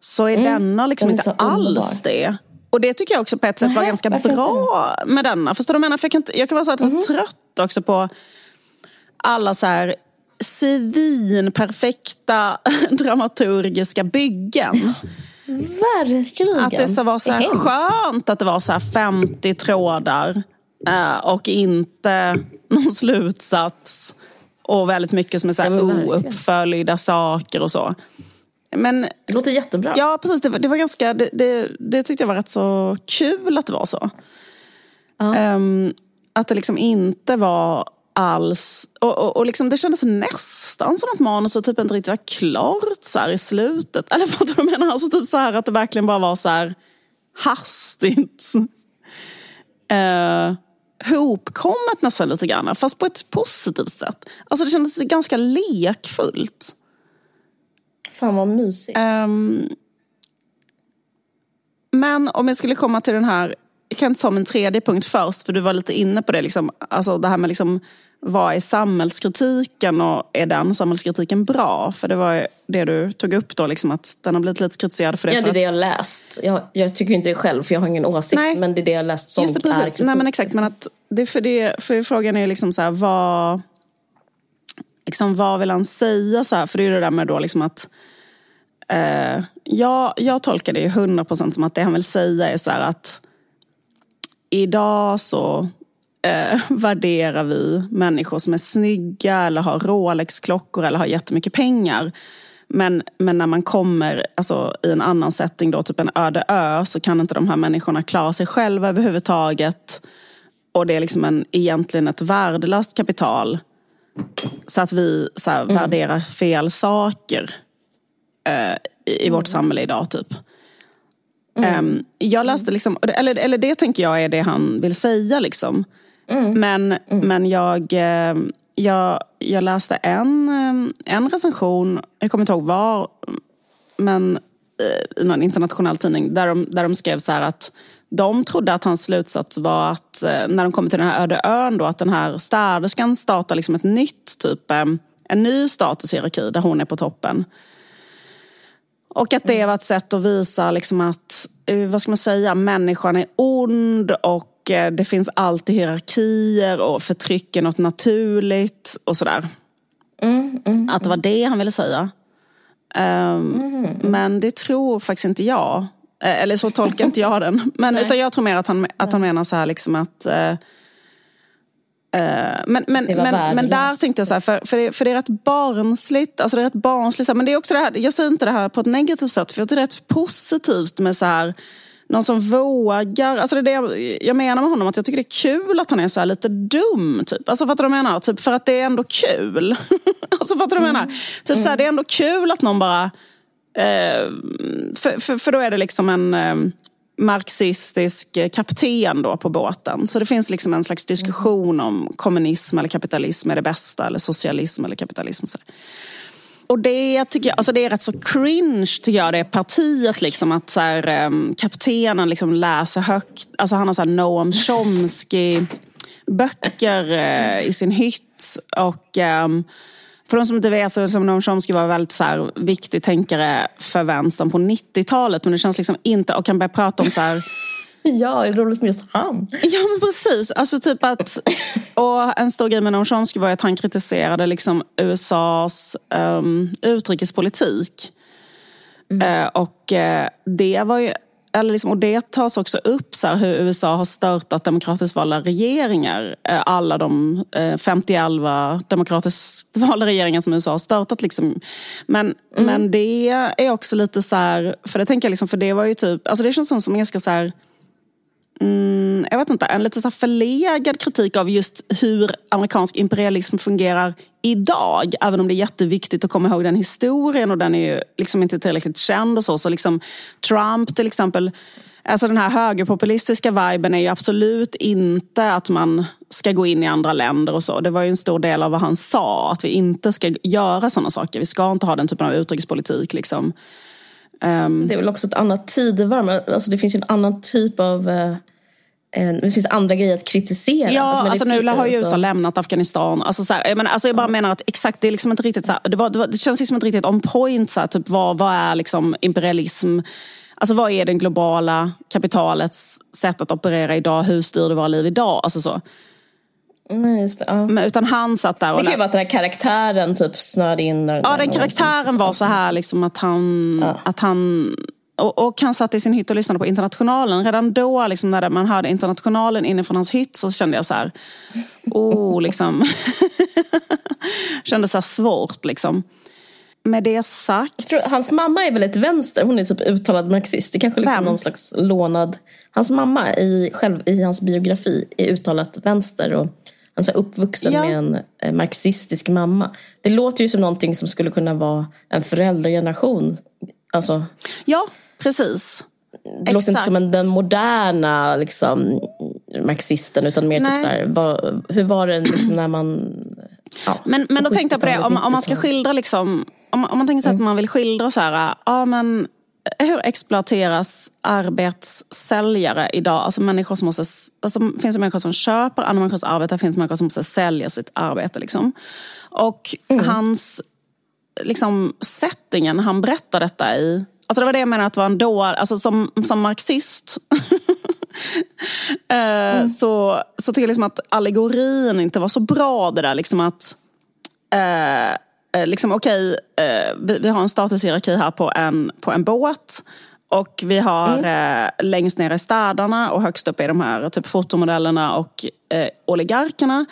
[SPEAKER 3] Så är denna liksom
[SPEAKER 2] Den
[SPEAKER 3] inte alls det. Och det tycker jag också på ett sätt var
[SPEAKER 2] Nähä,
[SPEAKER 3] ganska bra med denna. Förstår du vad jag menar? För jag kan, inte, jag kan vara så här lite trött också på alla så här svinperfekta dramaturgiska byggen.
[SPEAKER 2] Verkligen.
[SPEAKER 3] Att det så var så här skönt att det var så här 50 trådar eh, och inte någon slutsats. Och väldigt mycket som är så här ouppföljda saker och så. Men
[SPEAKER 2] Det låter jättebra.
[SPEAKER 3] ja, precis. Det var, det var ganska, det, det, det tyckte jag var rätt så kul att det var så.
[SPEAKER 2] Ja.
[SPEAKER 3] Ehm, att det liksom inte var alls... Och, och, och liksom det kändes nästan som att manuset typ inte riktigt var klart så här i slutet. Eller vad du menar? Alltså typ så här att det verkligen bara var så här hastigt. Uh, hopkommet nästan lite grann, fast på ett positivt sätt. Alltså det kändes ganska lekfullt.
[SPEAKER 2] Fan vad mysigt.
[SPEAKER 3] Ehm, men om jag skulle komma till den här, jag kan ta min tredje punkt först, för du var lite inne på det. Liksom, alltså det här med liksom, vad är samhällskritiken och är den samhällskritiken bra? För det var det du tog upp då, liksom, att den har blivit lite kritiserad för det.
[SPEAKER 2] Ja, det är
[SPEAKER 3] att,
[SPEAKER 2] det jag läst. Jag, jag tycker inte det själv, för jag har ingen åsikt.
[SPEAKER 3] Nej.
[SPEAKER 2] Men det är det jag läst som
[SPEAKER 3] Just det,
[SPEAKER 2] är
[SPEAKER 3] precis.
[SPEAKER 2] kritik.
[SPEAKER 3] Nej, men exakt. Men att det, för, det, för frågan är liksom så här, vad, liksom, vad vill han säga? Så här? För det är ju det där med då liksom att eh, jag, jag tolkar det ju 100% som att det han vill säga är så här att idag så eh, värderar vi människor som är snygga eller har Rolex-klockor eller har jättemycket pengar. Men, men när man kommer alltså, i en annan setting, då, typ en öde ö, så kan inte de här människorna klara sig själva överhuvudtaget. Och det är liksom en, egentligen ett värdelöst kapital. Så att vi så här, värderar fel saker eh, i, i vårt samhälle idag. typ. Ehm, jag läste liksom, eller, eller det tänker jag är det han vill säga. liksom. Men, men jag, eh, jag, jag läste en, eh, en recension, jag kommer inte ihåg var, men eh, i någon internationell tidning, där de, där de skrev så här att de trodde att hans slutsats var att när de kommer till den här öde ön då, att den här städerskan startar liksom ett nytt typ, en ny statushierarki där hon är på toppen. Och att det var ett sätt att visa liksom att, vad ska man säga, människan är ond och det finns alltid hierarkier och förtryck är något naturligt och sådär. Att det var det han ville säga. Ehm, Men det tror faktiskt inte jag. Eh, Eller så tolkar inte jag den. Men, utan jag tror mer att han, att han menar så här liksom att Eh, men, men, men, men där tänkte jag så här, för, för, det, för det är rätt barnsligt. Alltså det är rätt barnsligt men det är också det här, jag säger inte det här på ett negativt sätt, för det är rätt positivt med så här, någon som vågar. Alltså det är det jag, jag menar med honom, att jag tycker det är kul att han är så här lite dum. Typ. Alltså fattar du vad jag menar? Typ för att det är ändå kul. alltså fattar du vad jag menar? Typ så här, det är ändå kul att någon bara... Eh, för, för, för då är det liksom en... Eh, marxistisk kapten då på båten. Så det finns liksom en slags diskussion om kommunism eller kapitalism är det bästa eller socialism eller kapitalism. Så. Och det tycker jag, alltså det är rätt så cringe tycker jag, det partiet liksom att så här, um, kaptenen liksom läser högt, alltså han har så här Noam Chomsky böcker uh, eh, i sin hytt och um, för de som inte vet så som Noam Chomsky var väldigt så här, viktig tänkare för vänstern på 90-talet. Men det känns liksom inte, och kan börja prata om så här,
[SPEAKER 2] Ja, det är roligt med just han.
[SPEAKER 3] Ja, men precis. Alltså typ att, och en stor grej med Noam var att han kritiserade liksom USAs um, utrikespolitik. Mm. Uh, och uh, det var ju eller liksom, och det tas också upp så här, hur USA har störtat demokratiskt valda regeringar. Eh, alla de eh, 50 demokratiskt valda regeringar som USA har störtat. Liksom. Men, mm. men det är också lite så här, för det tänker jag liksom, för det var ju typ, alltså det känns som, som ganska så här, mm, jag vet inte, en lite så förlegad kritik av just hur amerikansk imperialism fungerar idag. Även om det är jätteviktigt att komma ihåg den historien och den är ju liksom inte tillräckligt känd och så. Så liksom Trump till exempel, alltså den här högerpopulistiska viben är ju absolut inte att man ska gå in i andra länder och så. Det var ju en stor del av vad han sa, att vi inte ska göra sådana saker. Vi ska inte ha den typen av utrikespolitik liksom.
[SPEAKER 2] Um, det är väl också ett annat tidevarv. Alltså det finns ju en annan typ av uh det finns andra grejer att kritisera.
[SPEAKER 3] Ja, alltså, alltså nu har ju USA lämnat Afghanistan. Alltså, så här, jag, menar, alltså, jag bara menar att exakt, det är liksom inte riktigt så här, det, var, det, var, det, känns liksom inte riktigt on point. Så här, typ, vad, vad är liksom imperialism? Alltså vad är den globala kapitalets sätt att operera idag? Hur styr det våra liv idag? Alltså så.
[SPEAKER 2] Nej, just det, ja.
[SPEAKER 3] Men, utan han satt där och...
[SPEAKER 2] Det kan ju vara att den här karaktären typ snörde in.
[SPEAKER 3] Ja, den karaktären var så här liksom att han, ja. att han och, och han satt i sin hytt och lyssnade på Internationalen. Redan då, liksom, när man hörde Internationalen inifrån hans hytt så kände jag så här... Oh, liksom. kände så här svårt liksom. Med det sagt.
[SPEAKER 2] Tror, hans mamma är väldigt vänster. Hon är typ uttalad marxist. Det kanske liksom Vem? någon slags lånad... Hans mamma i, själv, i hans biografi är uttalat vänster. Och han är uppvuxen ja. med en eh, marxistisk mamma. Det låter ju som någonting som skulle kunna vara en föräldrageneration. Alltså,
[SPEAKER 3] ja, Precis.
[SPEAKER 2] Det låter inte som en, den moderna liksom, marxisten utan mer typ Nej. typ så här, vad, hur var det liksom när man...
[SPEAKER 3] Ja, men, men då tänkte jag på det, om, om man ska skildra liksom, om, om man tänker sig mm. att man vill skildra så här, ja men hur exploateras arbetssäljare idag? Alltså människor som måste, alltså finns det människor som köper andra människors arbete, det finns människor som måste sälja sitt arbete. Liksom. Och mm. hans liksom, settingen han berättar detta i Alltså det var det jag menade att det var en då, alltså som, som marxist eh, mm. så, så tycker jag liksom att allegorin inte var så bra det där liksom att eh, eh liksom okej, okay, eh, vi, vi, har en statushierarki här på en, på en båt och vi har mm. eh, längst ner i städerna och högst upp är de här typ fotomodellerna och eh, oligarkerna.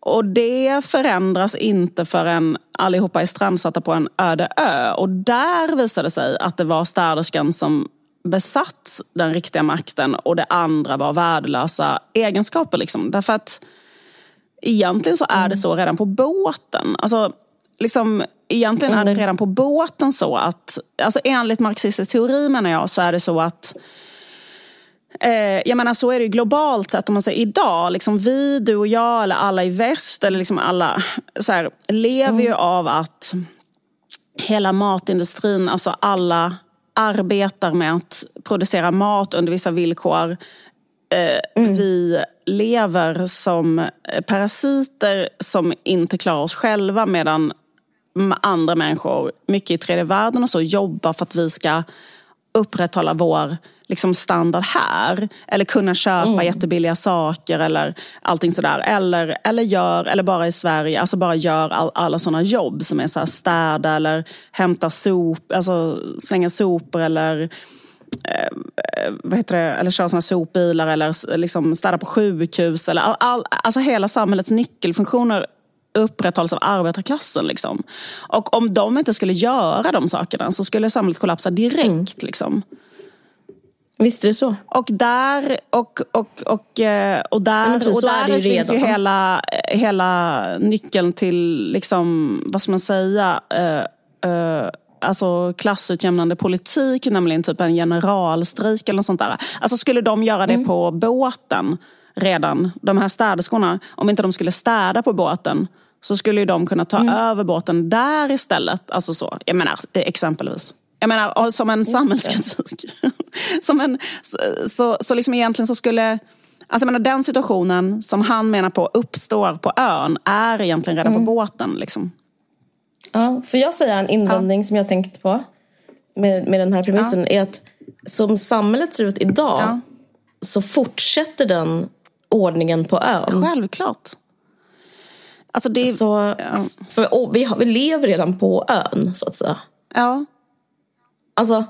[SPEAKER 3] Och det förändras inte förrän allihopa är strandsatta på en öde ö. Och där visade det sig att det var städerskan som besatt den riktiga makten och det andra var värdelösa egenskaper. Liksom. Därför att egentligen så är det så redan på båten. Alltså, liksom, egentligen är det redan på båten så att, alltså enligt marxistisk teori menar jag, så är det så att Eh, jag menar så är det ju globalt sett om man säger idag. Liksom vi, du och jag eller alla i väst eller liksom alla så här, lever mm. ju av att hela matindustrin, alltså alla arbetar med att producera mat under vissa villkor. Eh, mm. Vi lever som parasiter som inte klarar oss själva medan andra människor, mycket i tredje världen och så, jobbar för att vi ska upprätthålla vår liksom standard här. Eller kunna köpa mm. jättebilliga saker eller allting sådär. Eller, eller gör, eller bara i Sverige, alltså bara gör all, alla sådana jobb som är så här städa eller hämta sop, alltså slänga sopor eller eh, vad heter det, eller köra såna sopbilar eller liksom städa på sjukhus. Eller all, all, alltså hela samhällets nyckelfunktioner upprätthålls av arbetarklassen. Liksom. Och om de inte skulle göra de sakerna så skulle samhället kollapsa direkt. Mm. Liksom.
[SPEAKER 2] Visst är det så.
[SPEAKER 3] Och där, och, och, och, eh, och där, och där
[SPEAKER 2] det ju
[SPEAKER 3] finns ju
[SPEAKER 2] redan.
[SPEAKER 3] hela, hela nyckeln till, liksom, vad ska man säga, eh, eh, alltså klassutjämnande politik, nämligen typ en generalstrejk eller något sånt där. Alltså skulle de göra det på båten redan, de här städerskorna, om inte de skulle städa på båten så skulle ju de kunna ta över båten där istället. Alltså så, jag menar exempelvis. Jag menar som en samhällskritik. som en, så, så, liksom egentligen så skulle Alltså menar, den situationen som han menar på uppstår på ön är egentligen redan på båten. Liksom.
[SPEAKER 2] Ja, för jag säger en invändning som jag tänkt på med, med den här premissen är att som samhället ser ut idag
[SPEAKER 3] Ja.
[SPEAKER 2] så fortsätter den ordningen på ön.
[SPEAKER 3] Självklart. Alltså det,
[SPEAKER 2] Så,
[SPEAKER 3] ja.
[SPEAKER 2] för, vi, har, vi lever redan på ön, så att säga.
[SPEAKER 3] ja.
[SPEAKER 2] Alltså,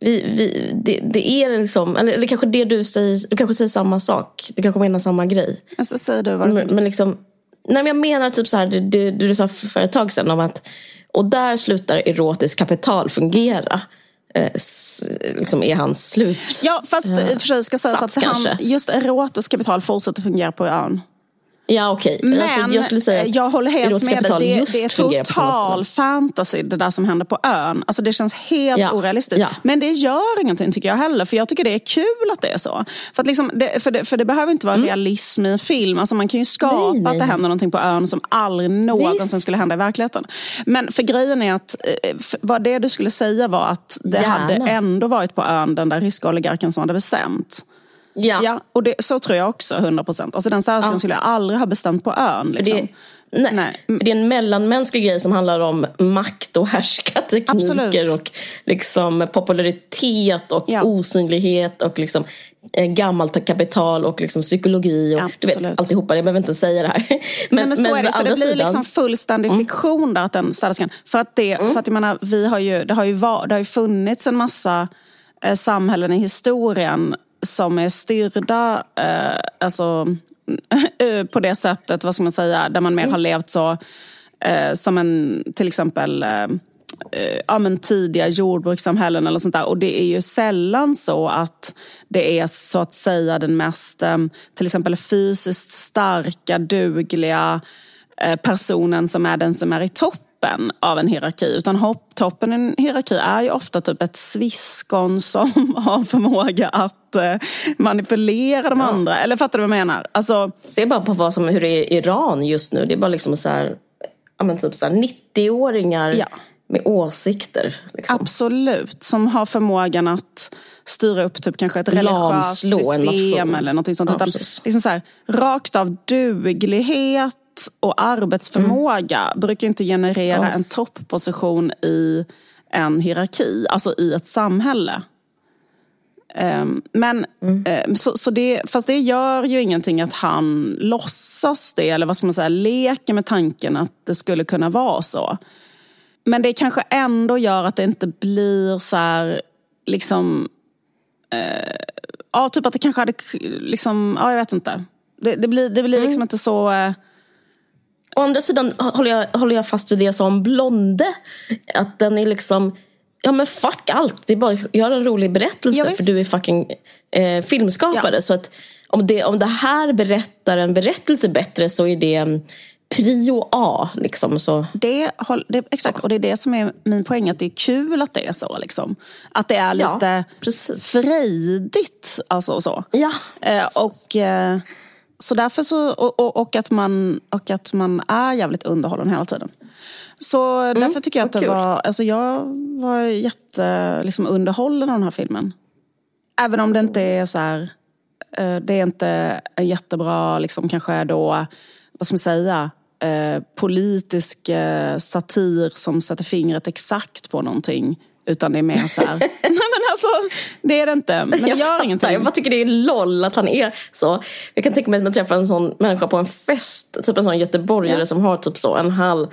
[SPEAKER 2] vi, vi, det, det är liksom, eller, eller kanske det du säger, du kanske säger samma sak. Du kanske menar samma grej.
[SPEAKER 3] Alltså, säger du vad du
[SPEAKER 2] Men, men liksom, nej men jag menar typ så här, det, det, det du sa för ett tag sedan om att, och där slutar erotiskt kapital fungera. Eh, s, liksom är hans slut.
[SPEAKER 3] Ja, fast i och för sig ska sägas att han, just erotiskt kapital fortsätter fungera på ön.
[SPEAKER 2] Ja okej.
[SPEAKER 3] Men
[SPEAKER 2] Alltså, jag skulle säga att
[SPEAKER 3] jag håller helt med dig. Det,
[SPEAKER 2] just
[SPEAKER 3] det är total fantasy det där som händer på ön. Alltså det känns helt
[SPEAKER 2] Ja,
[SPEAKER 3] orealistiskt.
[SPEAKER 2] ja.
[SPEAKER 3] Men det gör ingenting tycker jag heller. För jag tycker det är kul att det är så. För, att liksom, det, för, det, för det behöver inte vara realism i en film. Alltså man kan ju skapa
[SPEAKER 2] Mm. Nej, nej,
[SPEAKER 3] att det händer någonting på ön som aldrig någonsin
[SPEAKER 2] Visst.
[SPEAKER 3] skulle hända i verkligheten. Men för grejen är att eh, för vad det du skulle säga var att det
[SPEAKER 2] Gärna.
[SPEAKER 3] hade ändå varit på ön den där ryska oligarken som hade bestämt.
[SPEAKER 2] Ja.
[SPEAKER 3] Ja, och det, så tror jag också, 100 procent. Alltså den städerskan skulle jag aldrig ha bestämt på ön. Liksom.
[SPEAKER 2] det, nej,
[SPEAKER 3] Nej.
[SPEAKER 2] Det är en mellanmänsklig grej som handlar om makt och härskartekniker och liksom popularitet och
[SPEAKER 3] Ja.
[SPEAKER 2] osynlighet och liksom eh, gammalt kapital och liksom psykologi och du vet alltihopa. Jag behöver inte säga det här. Men,
[SPEAKER 3] Nej, men så är det. Så det blir
[SPEAKER 2] sidan-
[SPEAKER 3] liksom fullständig fiktion där, att den städerskan... För att, det, för att jag menar, vi har ju, det, har ju var, det har ju funnits en massa eh, samhällen i historien som är styrda eh, alltså, eh, på det sättet, vad ska man säga, där man mer har levt så eh, som en, till exempel eh, eh, ja, men tidiga jordbrukssamhällen eller sånt där. Och det är ju sällan så att det är så att säga den mest eh, till exempel fysiskt starka, dugliga personen som är den som är i toppen av en hierarki. Utan hopp, toppen i en hierarki är ju ofta typ ett sviskon som har förmåga att eh, manipulera de andra. Eller fattar du vad jag menar? Alltså,
[SPEAKER 2] Se bara på vad som, hur det är i Iran just nu. Det är bara liksom så här, ja, men typ så här 90-åringar
[SPEAKER 3] Ja.
[SPEAKER 2] med åsikter. Liksom.
[SPEAKER 3] Absolut, som har förmågan att styra upp typ kanske ett religiöst system eller något sånt.
[SPEAKER 2] Ja,
[SPEAKER 3] Utan liksom så här, rakt av duglighet och arbetsförmåga brukar inte generera
[SPEAKER 2] Alls.
[SPEAKER 3] en topposition i en hierarki, alltså i ett samhälle. Ehm, Men, ehm, så, så det, fast det gör ju ingenting att han låtsas det, eller vad ska man säga, leker med tanken att det skulle kunna vara så. Men det kanske ändå gör att det inte blir så här, liksom... Eh, ja, typ att det kanske hade, liksom, ja jag vet inte. Det, det blir, det blir liksom inte så... Eh,
[SPEAKER 2] Å andra sidan håller jag, håller jag fast vid det jag sa om Blonde. Att den är liksom, ja men fuck allt. Det är bara att göra en rolig berättelse
[SPEAKER 3] Ja,
[SPEAKER 2] för du är fucking eh, filmskapare.
[SPEAKER 3] Ja.
[SPEAKER 2] Så att om det, om det här berättar en berättelse bättre så är det mm, prio A. Liksom, så.
[SPEAKER 3] det, det, exakt, och det är det som är min poäng, att det är kul att det är så. Liksom. Att det är
[SPEAKER 2] Ja,
[SPEAKER 3] lite
[SPEAKER 2] precis.
[SPEAKER 3] frejdigt. Alltså, så.
[SPEAKER 2] Ja,
[SPEAKER 3] Eh, och, eh, så därför så, och, och, att man, och att man är jävligt underhållen hela tiden. Så därför tycker jag att det
[SPEAKER 2] kul.
[SPEAKER 3] var, alltså jag var jätte liksom, underhållen av den här filmen. Även om det inte är så här, eh, det är inte en jättebra, liksom kanske då, vad ska man säga, eh, politisk eh, satir som sätter fingret exakt på någonting. Utan det är mer så här, nej men alltså, det är det inte. Men det
[SPEAKER 2] jag
[SPEAKER 3] gör
[SPEAKER 2] fattar.
[SPEAKER 3] ingenting.
[SPEAKER 2] Jag bara tycker det är loll att han är så. Jag kan tänka mig att man träffar en sån människa på en fest. Typ en sån göteborgare
[SPEAKER 3] Ja.
[SPEAKER 2] som har typ så en halv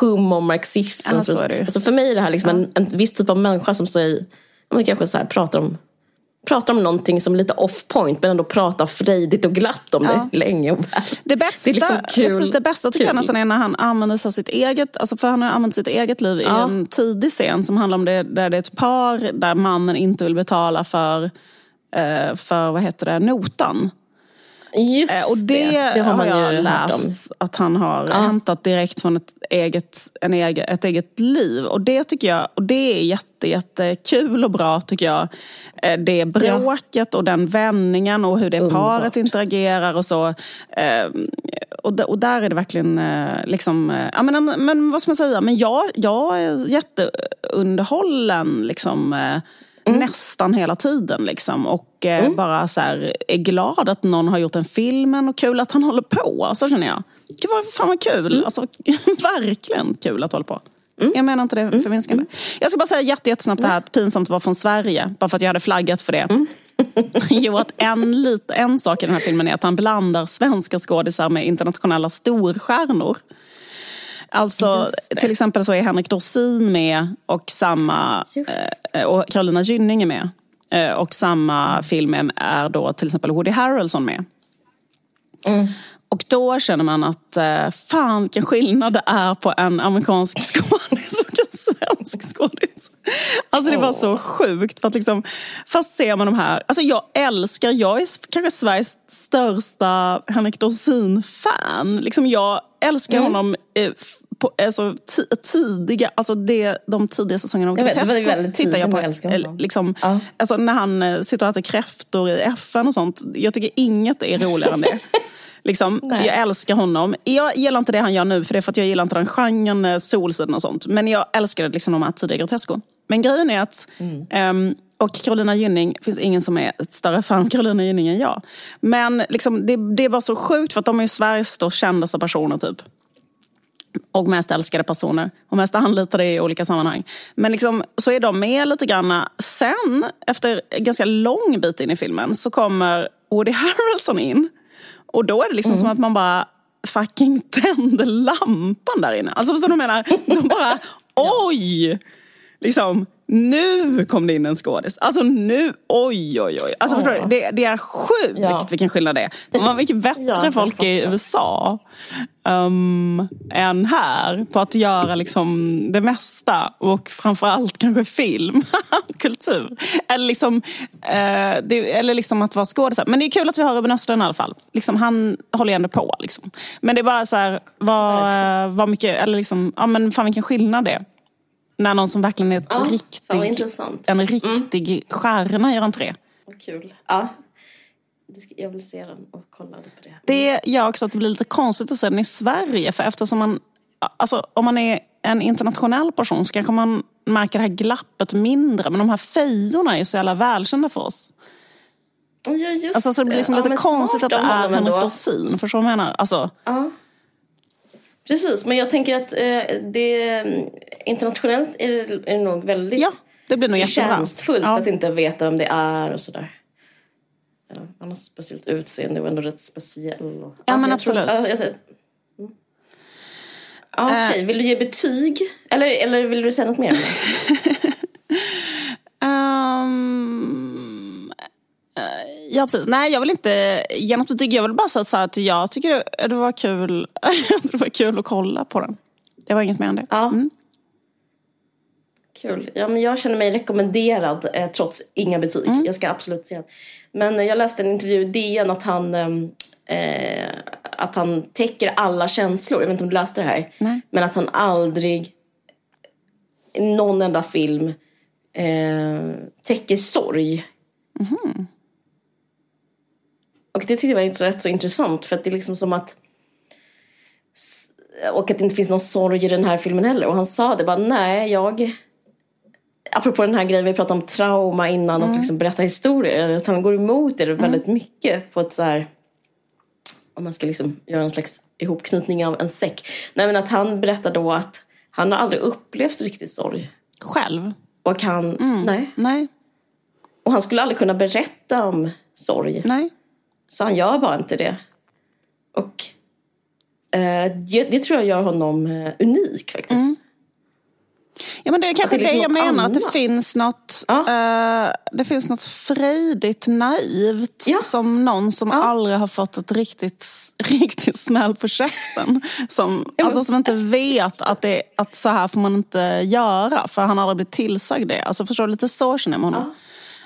[SPEAKER 2] hum om marxism.
[SPEAKER 3] Ja,
[SPEAKER 2] alltså för mig är det här liksom en, en viss typ av människa som säger, ja, men kanske så här, pratar om pratar om någonting som är lite off point men ändå pratar frejdigt och glatt om
[SPEAKER 3] Ja.
[SPEAKER 2] det länge och väl.
[SPEAKER 3] Det bästa,
[SPEAKER 2] Det är liksom kul.
[SPEAKER 3] precis, det bästa tycker jag
[SPEAKER 2] Kul.
[SPEAKER 3] nästan är när han använder sig av sitt eget, alltså för han har använt sitt eget liv i
[SPEAKER 2] Ja.
[SPEAKER 3] en tidig scen som handlar om det, där det är ett par där mannen inte vill betala för eh, för, vad heter det, notan.
[SPEAKER 2] Just
[SPEAKER 3] Eh, Och det,
[SPEAKER 2] det har man
[SPEAKER 3] jag
[SPEAKER 2] hört om.
[SPEAKER 3] läst att han har
[SPEAKER 2] Ja.
[SPEAKER 3] hämtat direkt från ett eget, en egen, ett eget liv. Och det tycker jag, och det är jätte, jättekul och bra tycker jag. Eh, Det bråket och den vändningen och hur det
[SPEAKER 2] Underbart.
[SPEAKER 3] paret interagerar och så. Eh, Och, och där är det verkligen eh, liksom, eh, ja, men, men vad ska man säga, men jag, jag är jätteunderhållen liksom.
[SPEAKER 2] Mm.
[SPEAKER 3] Nästan hela tiden liksom. Och eh, bara så här, är glad att någon har gjort den filmen och kul att han håller på. Så känner jag. Gud vad fan vad kul.
[SPEAKER 2] Mm.
[SPEAKER 3] Alltså, verkligen kul att hålla på. Jag menar inte det förminskande.
[SPEAKER 2] Mm.
[SPEAKER 3] Jag ska bara säga jätte, jättesnabbt det här att pinsamt var från Sverige. Bara för att jag hade flaggat för det.
[SPEAKER 2] Mm.
[SPEAKER 3] jo, att en, lit, en sak i den här filmen är att han blandar svenska skådisar med internationella storstjärnor. Alltså, till exempel så är Henrik Dorsin med och samma eh, och Carolina Gynning är med. Eh, Och samma film är- då till exempel Woody Harrelson med. Och då känner man att eh, fan vilken skillnad det är på en amerikansk skådis och en svensk skådis. Alltså det var så sjukt. För att liksom, först ser man de här, alltså jag älskar, jag är kanske Sveriges största Henrik Dorsin-fan. Liksom jag älskar honom eh, f- på, alltså, ti- tidiga, alltså det, de tidiga säsongerna av Grotesco tittar jag på.
[SPEAKER 2] jag.
[SPEAKER 3] Liksom,
[SPEAKER 2] Ja.
[SPEAKER 3] alltså när han eh, sitter och äter kräftor i FN och sånt. Jag tycker inget är roligare än det. Liksom,
[SPEAKER 2] Nej.
[SPEAKER 3] jag älskar honom. Jag gillar inte det han gör nu, för det är för att jag gillar inte den genren, eh, Solsidan och sånt. Men jag älskar liksom de här tidiga Grotesco. Men grejen är att, ehm, och Carolina Gynning, finns ingen som är ett större fan av Carolina Gynning än jag. Men liksom, det, det är bara så sjukt, för att de är Sveriges då kändaste personer typ och mest älskade personer och mest anlitade i olika sammanhang. Men liksom, så är de med lite grann. Sen, efter en ganska lång bit in i filmen, så kommer Woody Harrelson in. Och då är det liksom som att man bara fucking tände lampan där inne. Alltså förstår du vad jag menar? De bara, oj! Liksom, nu kom det in en skådis. Alltså nu, oj oj oj. Alltså förstår du? Det, det är sjukt
[SPEAKER 2] Ja.
[SPEAKER 3] vilken skillnad det är. Var mycket bättre
[SPEAKER 2] Ja,
[SPEAKER 3] folk i. USA um, än här på att göra liksom det mesta och framförallt kanske film, kultur. Eller liksom, eh, det, eller liksom att vara skådisar. Men det är kul att vi har Ruben Östlund i alla fall. Liksom, han håller ju ändå på. Liksom. Men det är bara så här, vad, eh, vad mycket, eller liksom, ja men fan vilken skillnad det är. När någon som verkligen är ett
[SPEAKER 2] Ja,
[SPEAKER 3] riktig, en riktig stjärna gör entré.
[SPEAKER 2] Vad kul. Ja. Jag vill se den och kolla på det.
[SPEAKER 3] Det gör också att det blir lite konstigt att se den i Sverige. För eftersom man, alltså, om man är en internationell person så kanske man märker det här glappet mindre. Men de här fejorna är så jävla välkända för oss.
[SPEAKER 2] Ja, just
[SPEAKER 3] Alltså, så det blir liksom
[SPEAKER 2] Ja,
[SPEAKER 3] lite
[SPEAKER 2] men
[SPEAKER 3] konstigt att det är Henrik. Dorsin. Förstår du vad jag menar? Alltså,
[SPEAKER 2] Ja. Precis, men jag tänker att eh, det, internationellt är det, är det nog väldigt
[SPEAKER 3] ja, det blir nog
[SPEAKER 2] tjänstfullt
[SPEAKER 3] Ja.
[SPEAKER 2] att inte veta vem det är och sådär. Ja, han har speciellt utseende och ändå rätt speciell. Och,
[SPEAKER 3] Ja, men
[SPEAKER 2] jag tror-
[SPEAKER 3] absolut.
[SPEAKER 2] ja, jag, tror- mm. ja, Okej, vill du ge betyg? Eller, eller vill du säga något mer?
[SPEAKER 3] eh, ja, precis. Nej, jag vill inte ge något betyg. Jag vill bara säga att jag tycker det, det var kul det var kul att kolla på den. Det var inget mer än det.
[SPEAKER 2] Ja. Kul. Ja, men jag känner mig rekommenderad eh, trots inga betyg.
[SPEAKER 3] Mm.
[SPEAKER 2] Jag ska absolut se den. Men eh, jag läste en intervju i DN att han, ehm, eh, att han täcker alla känslor. Jag vet inte om du läste det här.
[SPEAKER 3] Nej.
[SPEAKER 2] Men att han aldrig i någon enda film eh, täcker sorg.
[SPEAKER 3] Mhm.
[SPEAKER 2] Och det tyckte jag var rätt så intressant. För att det är liksom som att och att det inte finns någon sorg i den här filmen heller. Och han sa det bara, nej, jag... Apropå den här grejen vi pratade om trauma innan och liksom berätta historier. Att han går emot det väldigt mycket på ett så här... Om man ska liksom göra en slags ihopknytning av en säck. Nej, men att han berättar då att han har aldrig upplevt riktig sorg.
[SPEAKER 3] Själv?
[SPEAKER 2] Och han... Nej.
[SPEAKER 3] Nej.
[SPEAKER 2] Och han skulle aldrig kunna berätta om sorg.
[SPEAKER 3] Nej.
[SPEAKER 2] Så han gör bara inte det. Och eh, det, det tror jag gör honom eh, unik faktiskt.
[SPEAKER 3] Ja, men det är kanske
[SPEAKER 2] det är
[SPEAKER 3] det,
[SPEAKER 2] liksom
[SPEAKER 3] jag
[SPEAKER 2] något
[SPEAKER 3] menar, att det
[SPEAKER 2] annat.
[SPEAKER 3] finns något,
[SPEAKER 2] Ja.
[SPEAKER 3] eh, det finns något frejdigt naivt
[SPEAKER 2] Ja.
[SPEAKER 3] som någon som
[SPEAKER 2] Ja.
[SPEAKER 3] aldrig har fått ett riktigt, riktigt smäll på käften. Som, alltså, som inte vet att, det, att så här får man inte göra för han har aldrig blivit tillsagd det. Alltså, förstår du, lite så känner jag med honom.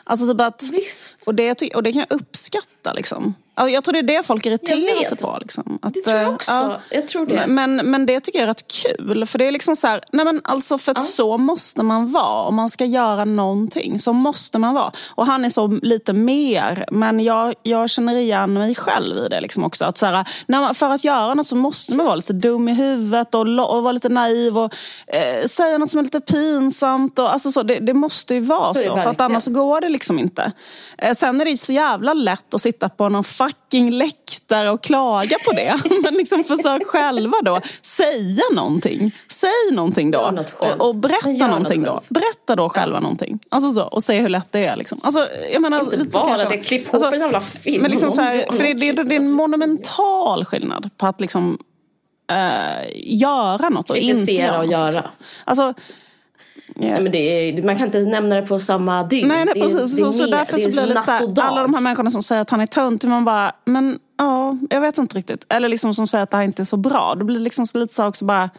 [SPEAKER 3] Alltså typ att,
[SPEAKER 2] Visst.
[SPEAKER 3] Och, det, och det kan jag uppskatta liksom. Jag tror det är det folk irriterar sig på. Liksom.
[SPEAKER 2] Att, det tror jag också. Ja, jag tror det.
[SPEAKER 3] Men, men det tycker jag är rätt kul. För det är liksom så här, nej men alltså för att ja. så måste man vara. Om man ska göra någonting så måste man vara. Och han är så lite mer. Men jag, jag känner igen mig själv i det liksom också. Att så här, när man, för att göra något så måste man vara lite dum i huvudet och, och vara lite naiv och eh, säga något som är lite pinsamt. Och, alltså så, det, det måste ju vara så. så för att annars går det liksom inte. Eh, sen är det så jävla lätt att sitta på någon fucking läktare och klaga på det. Men liksom försök själva då säga någonting. Säg någonting då. Och, och berätta någonting då. Berätta då själva ja. någonting. Alltså så, och se hur lätt det är. Liksom. Alltså, jag menar,
[SPEAKER 2] Inte lite bara det, klipp ihop alltså, en jävla film.
[SPEAKER 3] Men liksom så här, för det, det, det, är en monumental skillnad på att liksom Uh, göra något och inte göra
[SPEAKER 2] och
[SPEAKER 3] något.
[SPEAKER 2] göra. Liksom.
[SPEAKER 3] Alltså,
[SPEAKER 2] Yeah. Nej, det man kan inte nämna det på samma dygn.
[SPEAKER 3] Nej, nej det, precis. Det, så, så därför så blir det lite så här, alla de här människorna som säger att han är tönt, man bara, men ja, jag vet inte riktigt. Eller liksom som säger att det här inte är så bra. Det blir liksom lite så också bara,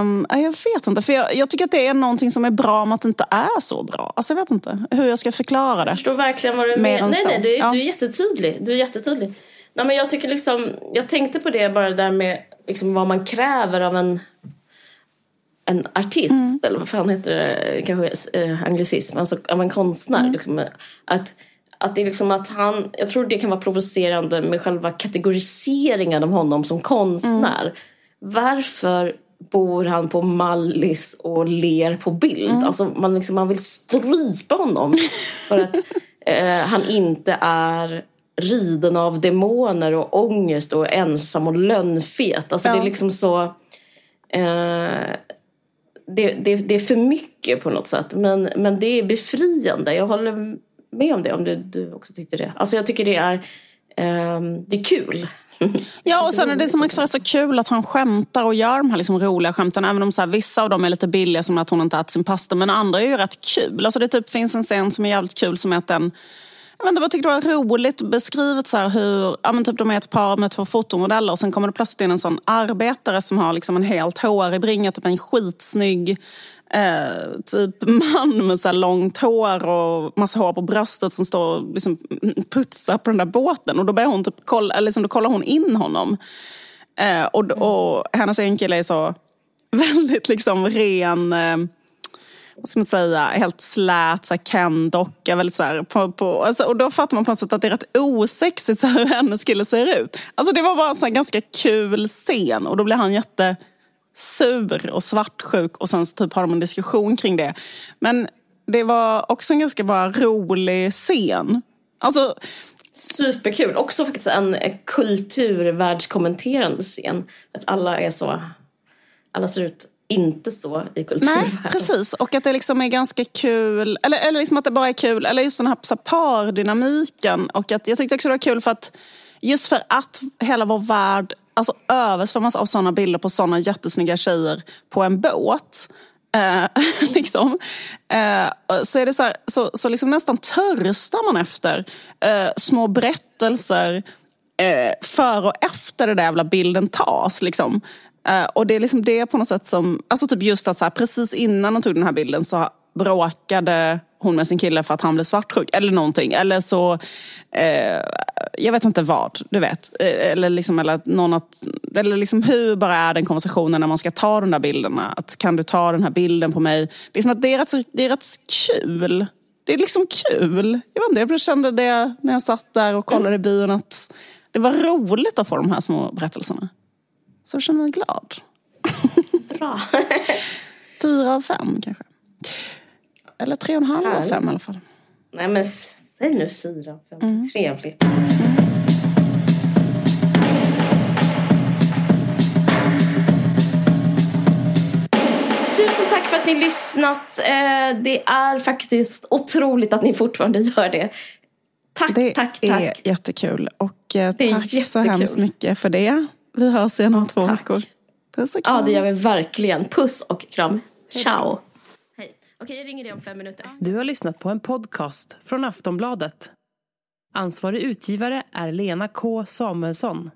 [SPEAKER 3] um, jag vet inte. För jag, jag, tycker att det är någonting som är bra med att det inte är så bra. Alltså jag vet inte hur jag ska förklara det.
[SPEAKER 2] Jag förstår verkligen vad du menar. Nej, nej, du, ja. du är jättetydlig. Du är jättetydlig. Nej, men jag tycker liksom, jag tänkte på det bara där med liksom vad man kräver av en en artist, mm. eller vad fan heter det, kanske eh, anglicism, alltså av en konstnär. Mm. Liksom, att, att det är liksom att han, jag tror det kan vara provocerande med själva kategoriseringen av honom som konstnär. Mm. Varför bor han på Mallis och ler på bild? Mm. Alltså man, liksom, man vill strypa honom för att eh, han inte är riden av demoner och ångest och ensam och lönnfet. Alltså ja. det är liksom så... Eh, det, det, det, är för mycket på något sätt. Men, men det är befriande. Jag håller med om det, om du, du också tyckte det. Alltså jag tycker det är, um, det är kul.
[SPEAKER 3] Ja, och sen är det som också är så kul att han skämtar och gör de här liksom roliga skämten. Även om så här, vissa av dem är lite billiga, som att hon inte ätit sin pasta. Men andra är ju rätt kul. Alltså det typ finns en scen som är jävligt kul som är att den vet inte, jag tyckte det var roligt beskrivet så hur ja, men typ de är ett par med två fotomodeller och sen kommer det plötsligt in en sån arbetare som har liksom en helt hårig bringa, typ en skitsnygg eh, typ man med så långt hår och massa hår på bröstet som står och liksom putsar på den där båten. Och då, börjar hon typ kolla, liksom, då kollar hon in honom. Eh, och, och hennes enkille är så väldigt liksom ren eh, vad ska man säga, helt slät Ken-docka. Väldigt så här, på, på, alltså, och då fattar man på något sätt att det är rätt osexigt så hur hennes kille ser ut. Alltså det var bara en sån ganska kul scen och då blir han jättesur och svartsjuk och sen typ har de en diskussion kring det. Men det var också en ganska bara rolig scen. Alltså,
[SPEAKER 2] Superkul. Också faktiskt en kulturvärldskommenterande scen. Att alla är så... Alla ser ut inte så i kulturvärlden.
[SPEAKER 3] Nej, precis. Och att det liksom är ganska kul, eller, eller liksom att det bara är kul, eller just den här, här pardynamiken. Och att jag tyckte också det var kul för att, just för att hela vår värld alltså, översvämmas av sådana bilder på sådana jättesnygga tjejer på en båt. Eh, liksom. eh, så är det så, här, så, så liksom nästan törstar man efter eh, små berättelser eh, före och efter den där jävla bilden tas. Liksom. Uh, och det är liksom det på något sätt som, alltså typ just att så här, precis innan hon tog den här bilden så bråkade hon med sin kille för att han blev svartsjuk eller någonting. Eller så, eh, jag vet inte vad, du vet. Eh, eller liksom, eller någon att, eller liksom hur bara är den konversationen när man ska ta de där bilderna? Att kan du ta den här bilden på mig? Det är, som att det är, rätt, det är rätt kul. Det är liksom kul. Jag vet inte, jag kände det när jag satt där och kollade i bion att det var roligt att få de här små berättelserna. Så jag känner mig glad.
[SPEAKER 2] Bra.
[SPEAKER 3] Fyra av fem kanske. Eller tre och en halv av fem i alla fall.
[SPEAKER 2] Nej men säg nu fyra av fem. Mm. Trevligt. Tusen tack för att ni lyssnat. Eh, det är faktiskt otroligt att ni fortfarande gör det. Tack,
[SPEAKER 3] det
[SPEAKER 2] tack, tack.
[SPEAKER 3] Det är jättekul. Och eh, tack så hemskt mycket för det. Vi hörs igen om två veckor.
[SPEAKER 2] Puss och kram. Ja, det gör vi verkligen. Puss och kram. Ciao. Hej. Okej, jag ringer dig om fem minuter.
[SPEAKER 4] Du har lyssnat på en podcast från Aftonbladet. Ansvarig utgivare är Lena K Samuelsson.